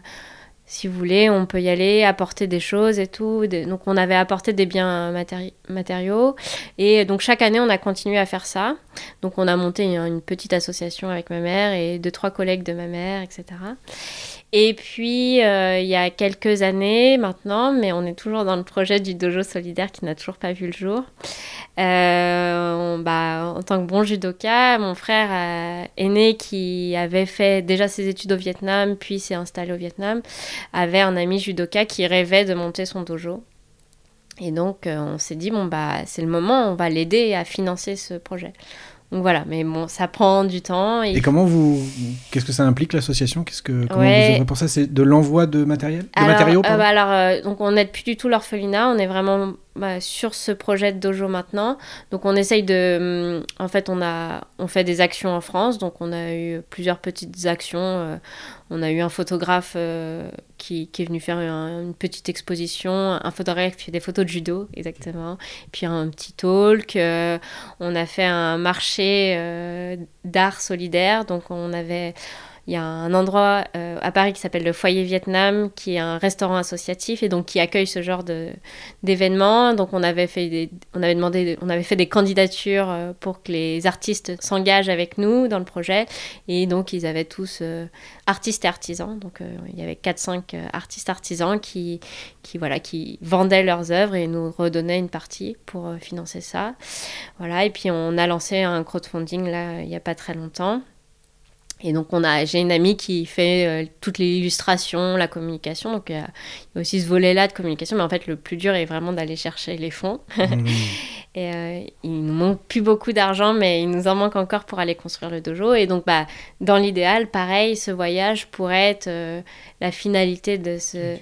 si vous voulez, on peut y aller, apporter des choses et tout. Donc on avait apporté des biens matéri- matériaux. Et donc chaque année, on a continué à faire ça. Donc on a monté une, une petite association avec ma mère et deux, trois collègues de ma mère, etc. Et puis, euh, il y a quelques années maintenant, mais on est toujours dans le projet du dojo solidaire qui n'a toujours pas vu le jour. Euh, bah, en tant que bon judoka, mon frère euh, aîné qui avait fait déjà ses études au Vietnam, puis s'est installé au Vietnam, avait un ami judoka qui rêvait de monter son dojo. Et donc, on s'est dit, bon, bah, c'est le moment, on va l'aider à financer ce projet. Donc voilà, mais bon, ça prend du temps. Et comment vous. Qu'est-ce que ça implique l'association? Qu'est-ce que Comment Ouais. vous œuvrez pour ça? C'est de l'envoi de matériel? De alors, matériaux euh, bah, alors, euh, donc on n'aide plus du tout l'orphelinat, on est vraiment bah, sur ce projet de dojo maintenant. Donc on essaye de, hum, en fait, on a, on fait des actions en France, donc on a eu plusieurs petites actions. euh, on a eu un photographe euh, qui, est venu faire un- une petite exposition, un photographe qui fait des photos de judo, exactement. Puis un petit talk. euh, on a fait un marché d'art solidaire, donc on avait il y a un endroit euh, à Paris qui s'appelle le Foyer Vietnam, qui est un restaurant associatif et donc qui accueille ce genre d'événements. Donc on avait fait des, on avait demandé, on avait fait des candidatures euh, pour que les artistes s'engagent avec nous dans le projet et donc ils avaient tous euh, artistes et artisans. Donc il y avait 4-5 euh, artistes artisans qui qui voilà qui vendaient leurs œuvres et nous redonnaient une partie pour financer ça. Voilà et puis on a lancé un crowdfunding là il y a pas très longtemps. Et donc, on a, j'ai une amie qui fait euh, toutes les illustrations, la communication. Donc, il y a, il y a aussi ce volet-là de communication. Mais en fait, le plus dur est vraiment d'aller chercher les fonds. [laughs] Mmh. Et euh, il nous manque plus beaucoup d'argent, mais il nous en manque encore pour aller construire le dojo. Et donc, bah, dans l'idéal, pareil, ce voyage pourrait être euh, la finalité de ce.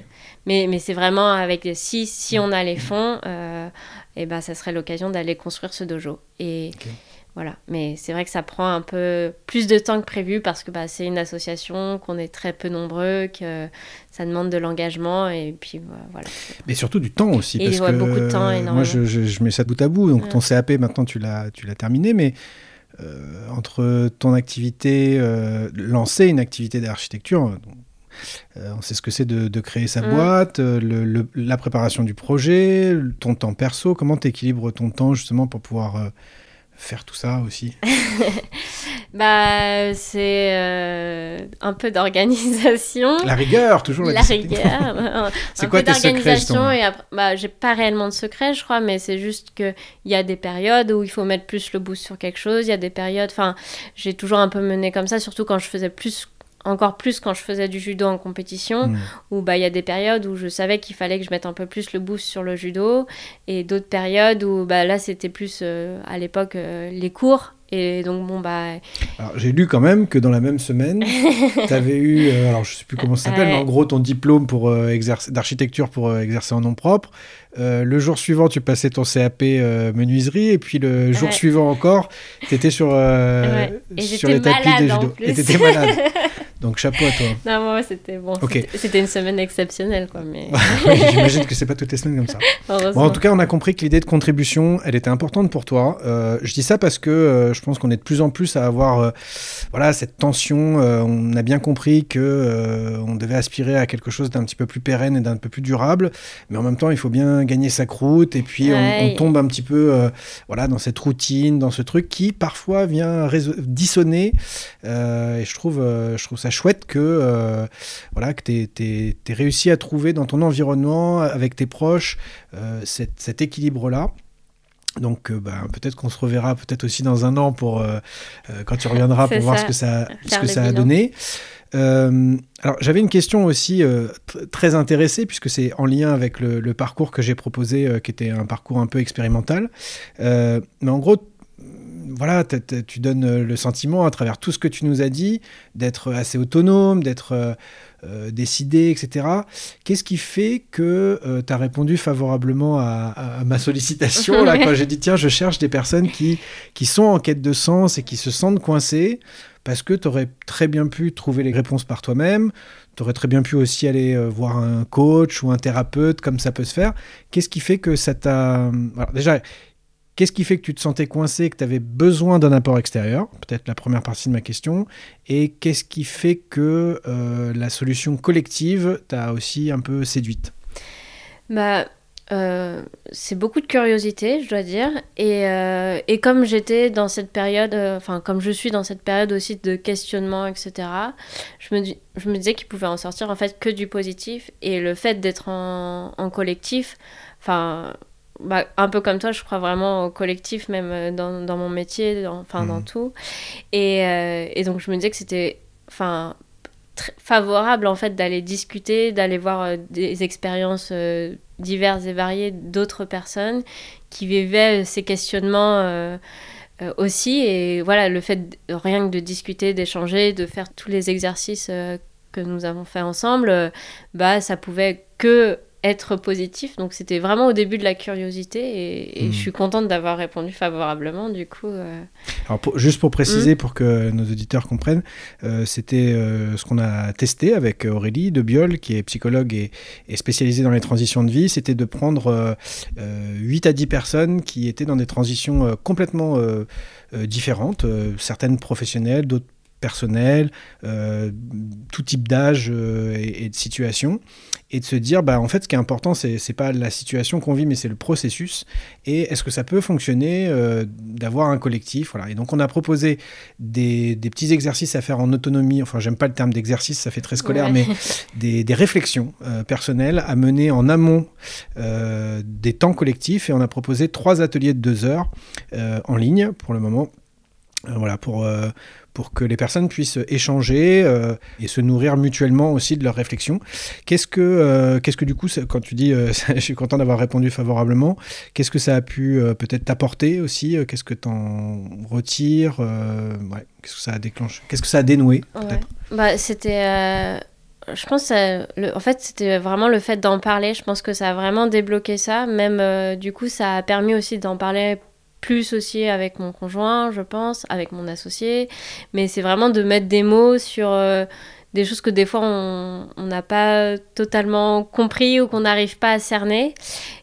Mais, mais c'est vraiment avec si, si on a les fonds, euh, et ben, ça serait l'occasion d'aller construire ce dojo. Et. Voilà. Mais c'est vrai que ça prend un peu plus de temps que prévu parce que bah, c'est une association, qu'on est très peu nombreux, que ça demande de l'engagement. Et puis bah, voilà. Mais surtout du temps aussi. Et parce ouais, que beaucoup de temps, énormément. Moi, je, je- je mets ça bout à bout. Donc, Ouais. ton CAP, maintenant, tu l'as, terminé. Mais euh, entre ton activité, euh, lancer une activité d'architecture, euh, on sait ce que c'est de, de créer sa Mm. boîte, le- le- la préparation du projet, ton temps perso. Comment tu équilibres ton temps justement pour pouvoir faire tout ça aussi [laughs] Bah, c'est euh, un peu d'organisation. La rigueur, toujours la, rigueur. [laughs] C'est quoi peu tes secrets, justement et après, bah, j'ai pas réellement de secret, je crois, mais c'est juste que il y a des périodes où il faut mettre plus le boost sur quelque chose. Il y a des périodes, enfin, j'ai toujours un peu mené comme ça, surtout quand je faisais plus, encore plus quand je faisais du judo en compétition, Mm. où bah il y a des périodes où je savais qu'il fallait que je mette un peu plus le boost sur le judo, et d'autres périodes où bah là c'était plus euh, à l'époque euh, les cours. Et donc, bon, bah, Alors, j'ai lu quand même que dans la même semaine, [laughs] tu avais eu, euh, alors je sais plus comment ça s'appelle, Ouais. mais en gros ton diplôme pour euh, d'architecture pour exercer en nom propre. Le jour suivant, tu passais ton CAP menuiserie, et puis le jour Ouais. suivant encore, tu étais sur, Ouais. Et sur les tapis en judo. plus. Et t'étais malade. [laughs] Donc chapeau à toi. [laughs] non, moi, c'était bon. Ok. c'était- une semaine exceptionnelle, quoi, mais [laughs] Oui, J'imagine que c'est pas toutes les semaines comme ça. [laughs] Bon, en tout cas, on a compris que l'idée de contribution, elle était importante pour toi. Euh, je dis ça parce que euh, je pense qu'on est de plus en plus à avoir euh, voilà, cette tension. On a bien compris que on devait aspirer à quelque chose d'un petit peu plus pérenne et d'un peu plus durable. Mais en même temps, il faut bien gagner sa croûte. Et puis, on- on, tombe un petit peu voilà, dans cette routine, dans ce truc qui parfois vient dissonner. Et je trouve, je trouve ça chouette que euh, voilà, que tu aies, réussi à trouver dans ton environnement, avec tes proches, euh, cet, cet équilibre-là. Donc euh, bah, peut-être qu'on se reverra peut-être aussi dans un an pour euh, euh, quand tu reviendras [laughs] pour voir ça, ce que ça, ce que ça a donné. Alors j'avais une question aussi tr- très intéressée puisque c'est en lien avec le, le parcours que j'ai proposé qui était un parcours un peu expérimental. Mais en gros, voilà, t- t- tu donnes euh, le sentiment à travers tout ce que tu nous as dit d'être assez autonome, d'être euh, euh, décidé, etc. Qu'est-ce qui fait que tu as répondu favorablement à, à- à ma sollicitation là, [laughs] quand j'ai dit tiens, je cherche des personnes qui, qui sont en quête de sens et qui se sentent coincées parce que tu aurais très bien pu trouver les réponses par toi-même, tu aurais très bien pu aussi aller euh, voir un coach ou un thérapeute comme ça peut se faire. Qu'est-ce qui fait que ça t'a... Alors, déjà, Qu'est-ce qui fait que tu te sentais coincé, que tu avais besoin d'un apport extérieur? Peut-être la première partie de ma question. Et qu'est-ce qui fait que euh, la solution collective t'a aussi un peu séduite? Bah, euh, c'est beaucoup de curiosité, je dois dire. Et, euh, et comme j'étais dans cette période, enfin, comme je suis dans cette période aussi de questionnement, etc., je me, dis- je me disais qu'il pouvait en sortir en fait que du positif. Et le fait d'être en, en collectif, enfin. Bah, un peu comme toi, je crois vraiment au collectif, même euh, dans, dans mon métier, dans- enfin dans Mhm. tout. Et, euh, et donc je me disais que c'était enfin, favorable en fait d'aller discuter, d'aller voir euh, des expériences euh, diverses et variées d'autres personnes qui vivaient ces questionnements aussi. Et voilà, le fait de- rien que de discuter, d'échanger, de faire tous les exercices que nous avons fait ensemble, bah ça pouvait que être positif. Donc c'était vraiment au début de la curiosité et, et je suis contente d'avoir répondu favorablement du coup. euh. Alors pour- juste pour préciser, Mm. pour que nos auditeurs comprennent, euh, c'était euh, ce qu'on a testé avec Aurélie de Biol, qui est psychologue et, et spécialisée dans les transitions de vie. C'était de prendre euh, euh, 8 à 10 personnes qui étaient dans des transitions complètement différentes, certaines professionnelles, d'autres personnelles, euh, tout type d'âge euh, et, et de situation, et de se dire, bah, en fait, ce qui est important, c'est c'est pas la situation qu'on vit, mais c'est le processus. Et est-ce que ça peut fonctionner euh, d'avoir un collectif voilà. Et donc, on a proposé des, des petits exercices à faire en autonomie. Enfin, j'aime pas le terme d'exercice, ça fait très scolaire, Ouais. mais des, des réflexions personnelles à mener en amont des temps collectifs. Et on a proposé trois ateliers de deux heures en ligne pour le moment. Euh, voilà, pour, euh, pour que les personnes puissent échanger euh, et se nourrir mutuellement aussi de leurs réflexions. Qu'est-ce que, euh, qu'est-ce que du coup, ça- quand tu dis [laughs] je suis content d'avoir répondu favorablement, qu'est-ce que ça a pu peut-être t'apporter aussi Qu'est-ce que tu en retires ouais, Qu'est-ce que ça a déclenché Qu'est-ce que ça a dénoué Ouais. Bah, c'était. Je pense, le- en fait, c'était vraiment le fait d'en parler. Je pense que ça a vraiment débloqué ça. Même, du coup, ça a permis aussi d'en parler plus aussi avec mon conjoint, je pense, avec mon associé. Mais c'est vraiment de mettre des mots sur euh, des choses que des fois on on n'a pas totalement compris ou qu'on n'arrive pas à cerner.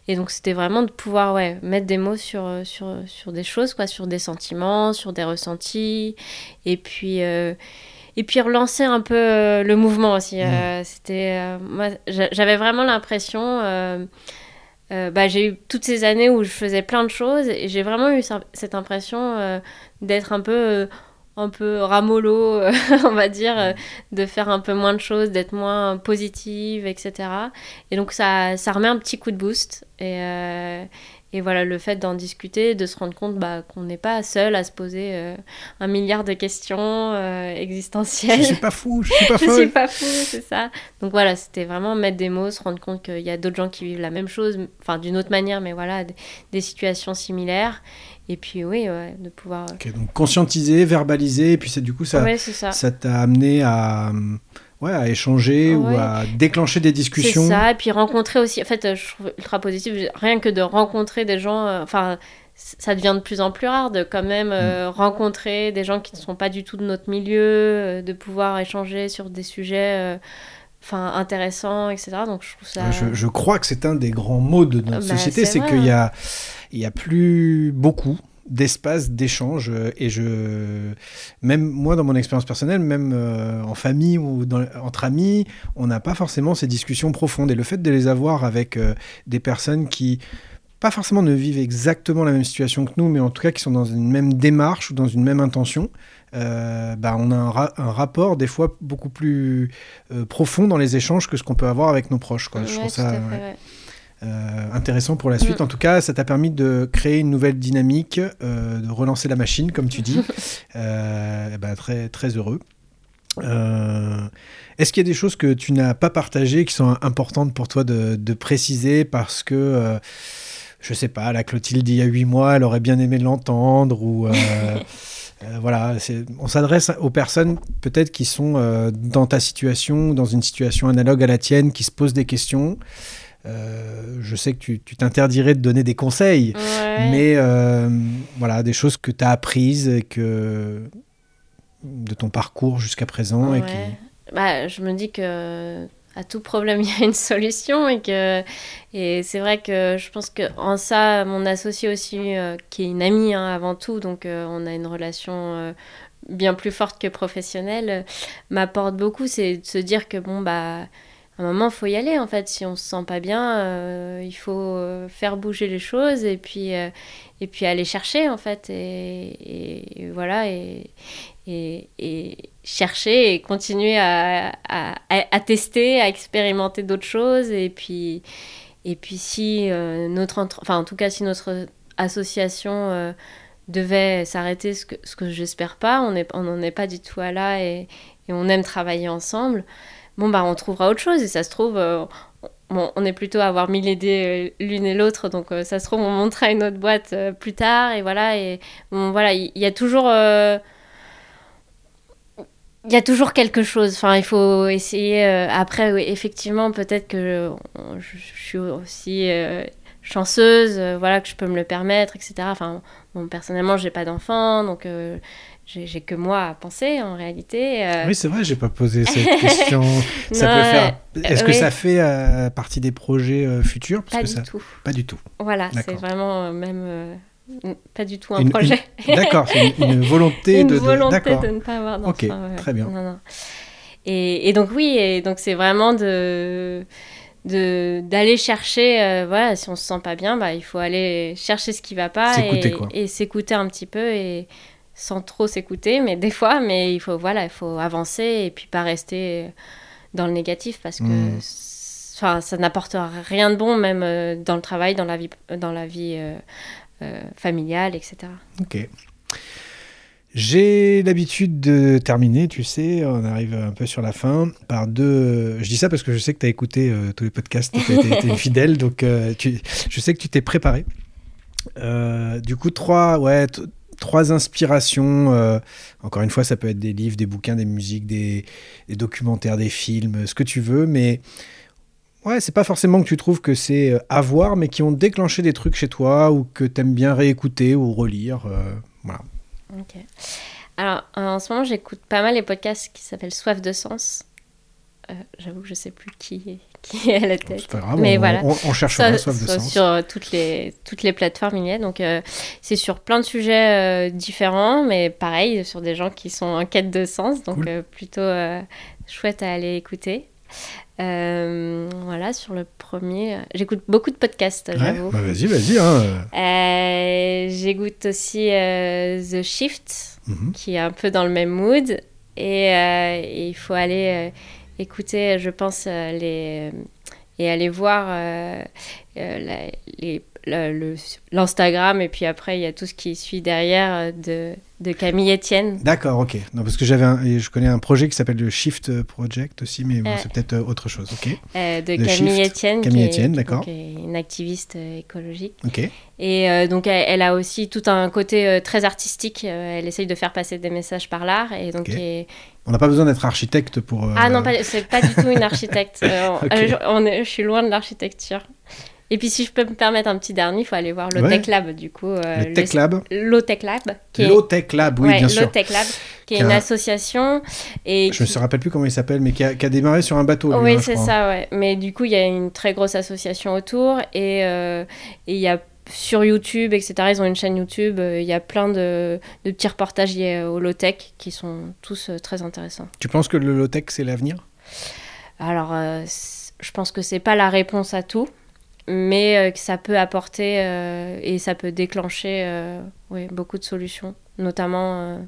Et donc, c'était vraiment de pouvoir ouais, mettre des mots sur, euh, sur, sur des choses, quoi, sur des sentiments, sur des ressentis. Et puis. euh, et puis relancer un peu euh, le mouvement aussi. Euh, C'était, moi, j'a- j'avais vraiment l'impression. Euh, bah, j'ai eu toutes ces années où je faisais plein de choses et j'ai vraiment eu cette impression euh, d'être un peu, euh, un peu ramollo, euh, [laughs] on va dire, de faire un peu moins de choses, d'être moins positive, etc. Et donc ça, ça remet un petit coup de boost. Et voilà, le fait d'en discuter, de se rendre compte bah, qu'on n'est pas seul à se poser euh, un milliard de questions euh, existentielles. Je suis pas fou, je suis pas [laughs] Je folle. suis pas fou, c'est ça. Donc voilà, c'était vraiment mettre des mots, se rendre compte qu'il y a d'autres gens qui vivent la même chose, enfin d'une autre manière, mais voilà, des, des situations similaires. Et puis oui, ouais, de pouvoir. Ok, donc conscientiser, verbaliser, et puis c'est du coup ça, ouais, c'est ça. ça t'a amené à, hum, ouais, à échanger ou à déclencher des C'est discussions. ça, et puis rencontrer aussi. En fait, je trouve ultra positif, rien que de rencontrer des gens. euh, Enfin, ça devient de plus en plus rare de quand même euh, Mm. rencontrer des gens qui ne sont pas du tout de notre milieu, euh, de pouvoir échanger sur des sujets. Enfin, intéressants, etc. Donc je trouve ça. Je, je crois que c'est un des grands mots de notre Bah, société, c'est c'est qu'il y hein. a, il y a plus beaucoup d'espace d'échange euh, et je même moi dans mon expérience personnelle même euh, en famille ou dans- entre amis on n'a pas forcément ces discussions profondes et le fait de les avoir avec euh, des personnes qui pas forcément ne vivent exactement la même situation que nous mais en tout cas qui sont dans une même démarche ou dans une même intention euh, bah, on a un, ra- un rapport des fois beaucoup plus profond dans les échanges que ce qu'on peut avoir avec nos proches quoi. je trouve ça à fait, ouais, ouais. Euh, intéressant pour la suite. Mm. En tout cas, ça t'a permis de créer une nouvelle dynamique, euh, de relancer la machine, comme tu dis. [laughs] Euh, bah, très, très heureux. Est-ce qu'il y a des choses que tu n'as pas partagées qui sont importantes pour toi de, de préciser? Parce que, je sais pas, la Clotilde il y a huit mois, elle aurait bien aimé l'entendre ou... euh, [laughs] voilà, on s'adresse aux personnes peut-être qui sont euh, dans ta situation, dans une situation analogue à la tienne, qui se posent des questions. Euh, je sais que tu t'interdirais de donner des conseils, Ouais. mais euh, voilà, des choses que tu as apprises et que de ton parcours jusqu'à présent et qui Bah, je me dis que à tout problème [laughs] il y a une solution et que et c'est vrai que je pense que en ça mon associé aussi euh, qui est une amie hein, avant tout donc on a une relation bien plus forte que professionnelle m'apporte beaucoup c'est de se dire que bon bah un moment faut y aller en fait si on se sent pas bien euh, il faut euh, faire bouger les choses et puis euh, et puis aller chercher en fait et, voilà et, chercher et continuer à, à, à- à tester, à expérimenter d'autres choses. Et puis, et puis si notre, enfin en tout cas si notre association devait s'arrêter, ce que, ce que j'espère pas, on est- on n'en est pas du tout à là et on aime travailler ensemble. Bon bah on trouvera autre chose et ça se trouve. euh, on est plutôt à avoir mille idées euh, l'une et l'autre, donc euh, ça se trouve, on montera une autre boîte euh, plus tard, et voilà, et bon, voilà, il y, a toujours... il y a toujours quelque chose. Enfin, il faut essayer. après, effectivement, peut-être que je, suis aussi chanceuse, voilà, que je peux me le permettre, etc. Enfin, bon, personnellement, j'ai pas d'enfant, donc j'ai que moi à penser en réalité. euh, Oui, c'est vrai, j'ai pas posé cette [laughs] question. ça Non, peut faire. Est-ce que oui. ça fait euh, partie des projets euh, futurs? Parce pas que du ça... tout. Pas du tout. Voilà, c'est vraiment euh, même euh, pas du tout un Une- projet. [laughs] D'accord, c'est une, une volonté Une de. volonté de ne pas avoir d'enfant. Ok, ouais. très bien. Non, non. Et, et donc oui, et donc c'est vraiment de d'aller chercher euh, voilà si on se sent pas bien bah il faut aller chercher ce qui va pas et, et s'écouter un petit peu et sans trop s'écouter mais des fois mais il faut voilà il faut avancer et puis pas rester dans le négatif parce que Mm. enfin ça n'apporte rien de bon même euh, dans le travail dans la vie dans la vie euh, euh, familiale etc Ok. J'ai l'habitude de terminer, tu sais, on arrive un peu sur la fin, par deux... Je dis ça parce que je sais que tu as écouté euh, tous les podcasts, tu été [laughs] fidèle, donc tu... je sais que tu t'es préparé. Du coup, trois, ouais, trois inspirations. euh, encore une fois, ça peut être des livres, des bouquins, des musiques, des, documentaires, des films, ce que tu veux, mais... Ouais, c'est pas forcément que tu trouves que c'est euh, à voir, mais qui ont déclenché des trucs chez toi ou que t'aimes bien réécouter ou relire. euh, voilà. Alors, en ce moment, j'écoute pas mal les podcasts qui s'appellent Soif de sens. J'avoue que je sais plus qui, qui est à la tête. pas grave, Mais on, voilà. on, on cherchera Ça, soif de ça, sens. sur euh, toutes les, toutes les plateformes, il y est. Donc, euh, c'est sur plein de sujets euh, différents, mais pareil, sur des gens qui sont en quête de sens. Donc, Cool. euh, plutôt chouette à aller écouter. Voilà, sur le premier. J'écoute beaucoup de podcasts, Ouais, j'avoue. bah vas-y, vas-y. Hein. J'écoute aussi The Shift, Mhm. qui est un peu dans le même mood. Et, et il faut aller écouter, je pense, euh, les, et aller voir euh, euh, l'Instagram. Et puis après, il y a tout ce qui suit derrière euh, de, de Camille Etienne. D'accord, ok. Non, parce que j'avais, un- je connais un projet qui s'appelle le Shift Project aussi, mais bon, Euh. c'est peut-être euh, autre chose. Ok, euh, de Camille. Etienne, Camille Etienne, d'accord. une activiste écologique. ok. Et euh, donc, elle, elle a aussi tout un côté très artistique. Elle essaye de faire passer des messages par l'art. Et donc, On n'a pas besoin d'être architecte pour. euh, Ah non, c'est pas du tout une architecte. [laughs] Euh, je, on est- je suis loin de l'architecture. Et puis, si je peux me permettre un petit dernier, il faut aller voir le Ouais. Tech Lab, du coup. euh, le Tech Lab. Low Tech Lab. Qui est, Low Tech Lab, oui, ouais, bien Low sûr. Tech Lab, qui est Qui a une un- association. Et Je qui- me rappelle plus comment il s'appelle, mais qui a, qui a démarré sur un bateau. Oui, hein, c'est ça, ouais. Mais du coup, il y a une très grosse association autour et euh, et il y a sur YouTube, etc. Ils ont une chaîne YouTube. euh, Il y a plein de, de petits reportages liés au low-tech qui sont tous euh, très intéressants. Tu penses que le low tech c'est l'avenir? Alors, euh, je pense que c'est pas la réponse à tout, mais euh, que ça peut apporter euh, et ça peut déclencher euh, beaucoup de solutions, notamment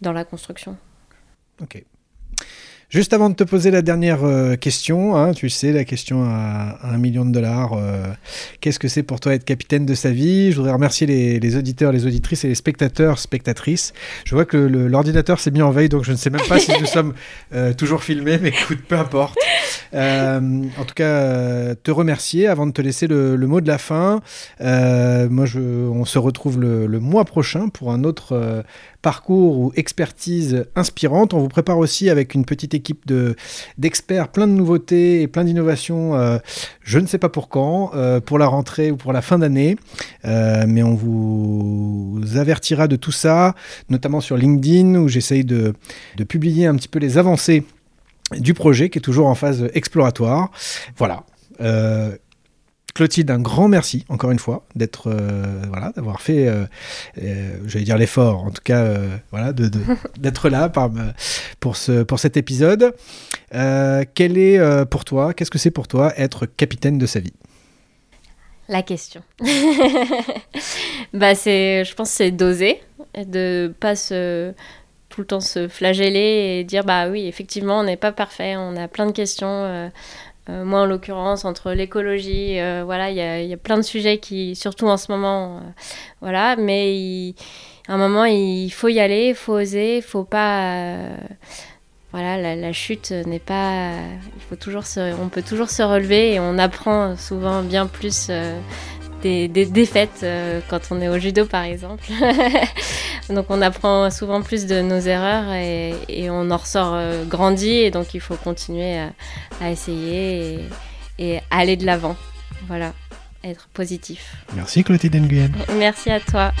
dans la construction. Juste avant de te poser la dernière euh, question, hein, tu sais, la question à, à un million de dollars, euh, qu'est-ce que c'est pour toi être capitaine de sa vie? Je voudrais remercier les, les auditeurs, les auditrices et les spectateurs, spectatrices. Je vois que l'ordinateur s'est mis en veille, donc je ne sais même pas si nous [laughs] sommes euh, toujours filmés, mais écoute, peu importe. En tout cas, te remercier avant de te laisser le, le mot de la fin. Moi, je, on se retrouve le, le mois prochain pour un autre parcours ou expertise inspirante. On vous prépare aussi avec une petite équipe de d'experts, plein de nouveautés et plein d'innovations. euh, je ne sais pas pour quand, euh, pour la rentrée ou pour la fin d'année, Euh, mais on vous avertira de tout ça, notamment sur LinkedIn où j'essaye de, publier un petit peu les avancées du projet qui est toujours en phase exploratoire. Voilà. Clotilde, un grand merci encore une fois d'être euh, voilà d'avoir fait, euh, euh, j'allais dire l'effort, en tout cas voilà de- [laughs] d'être là par, pour ce pour cet épisode. Quel est pour toi, qu'est-ce que c'est pour toi être capitaine de sa vie? La question. [laughs] bah c'est, je pense, que c'est d'oser, de pas se tout le temps se flageller et dire bah oui effectivement on n'est pas parfait, on a plein de questions. euh, euh, moi en l'occurrence entre l'écologie, euh, voilà il y y a plein de sujets qui surtout en ce moment, euh, voilà mais à un moment il faut y aller, il faut oser, il faut pas voilà, la, chute n'est pas. Il faut toujours on peut toujours se relever et on apprend souvent bien plus des, des défaites euh, quand on est au judo, par exemple. [laughs] donc on apprend souvent plus de nos erreurs et, et on en ressort euh, grandi et donc il faut continuer à, à essayer et, et aller de l'avant. Voilà, être positif. Merci Clotilde Nguyen. Merci à toi.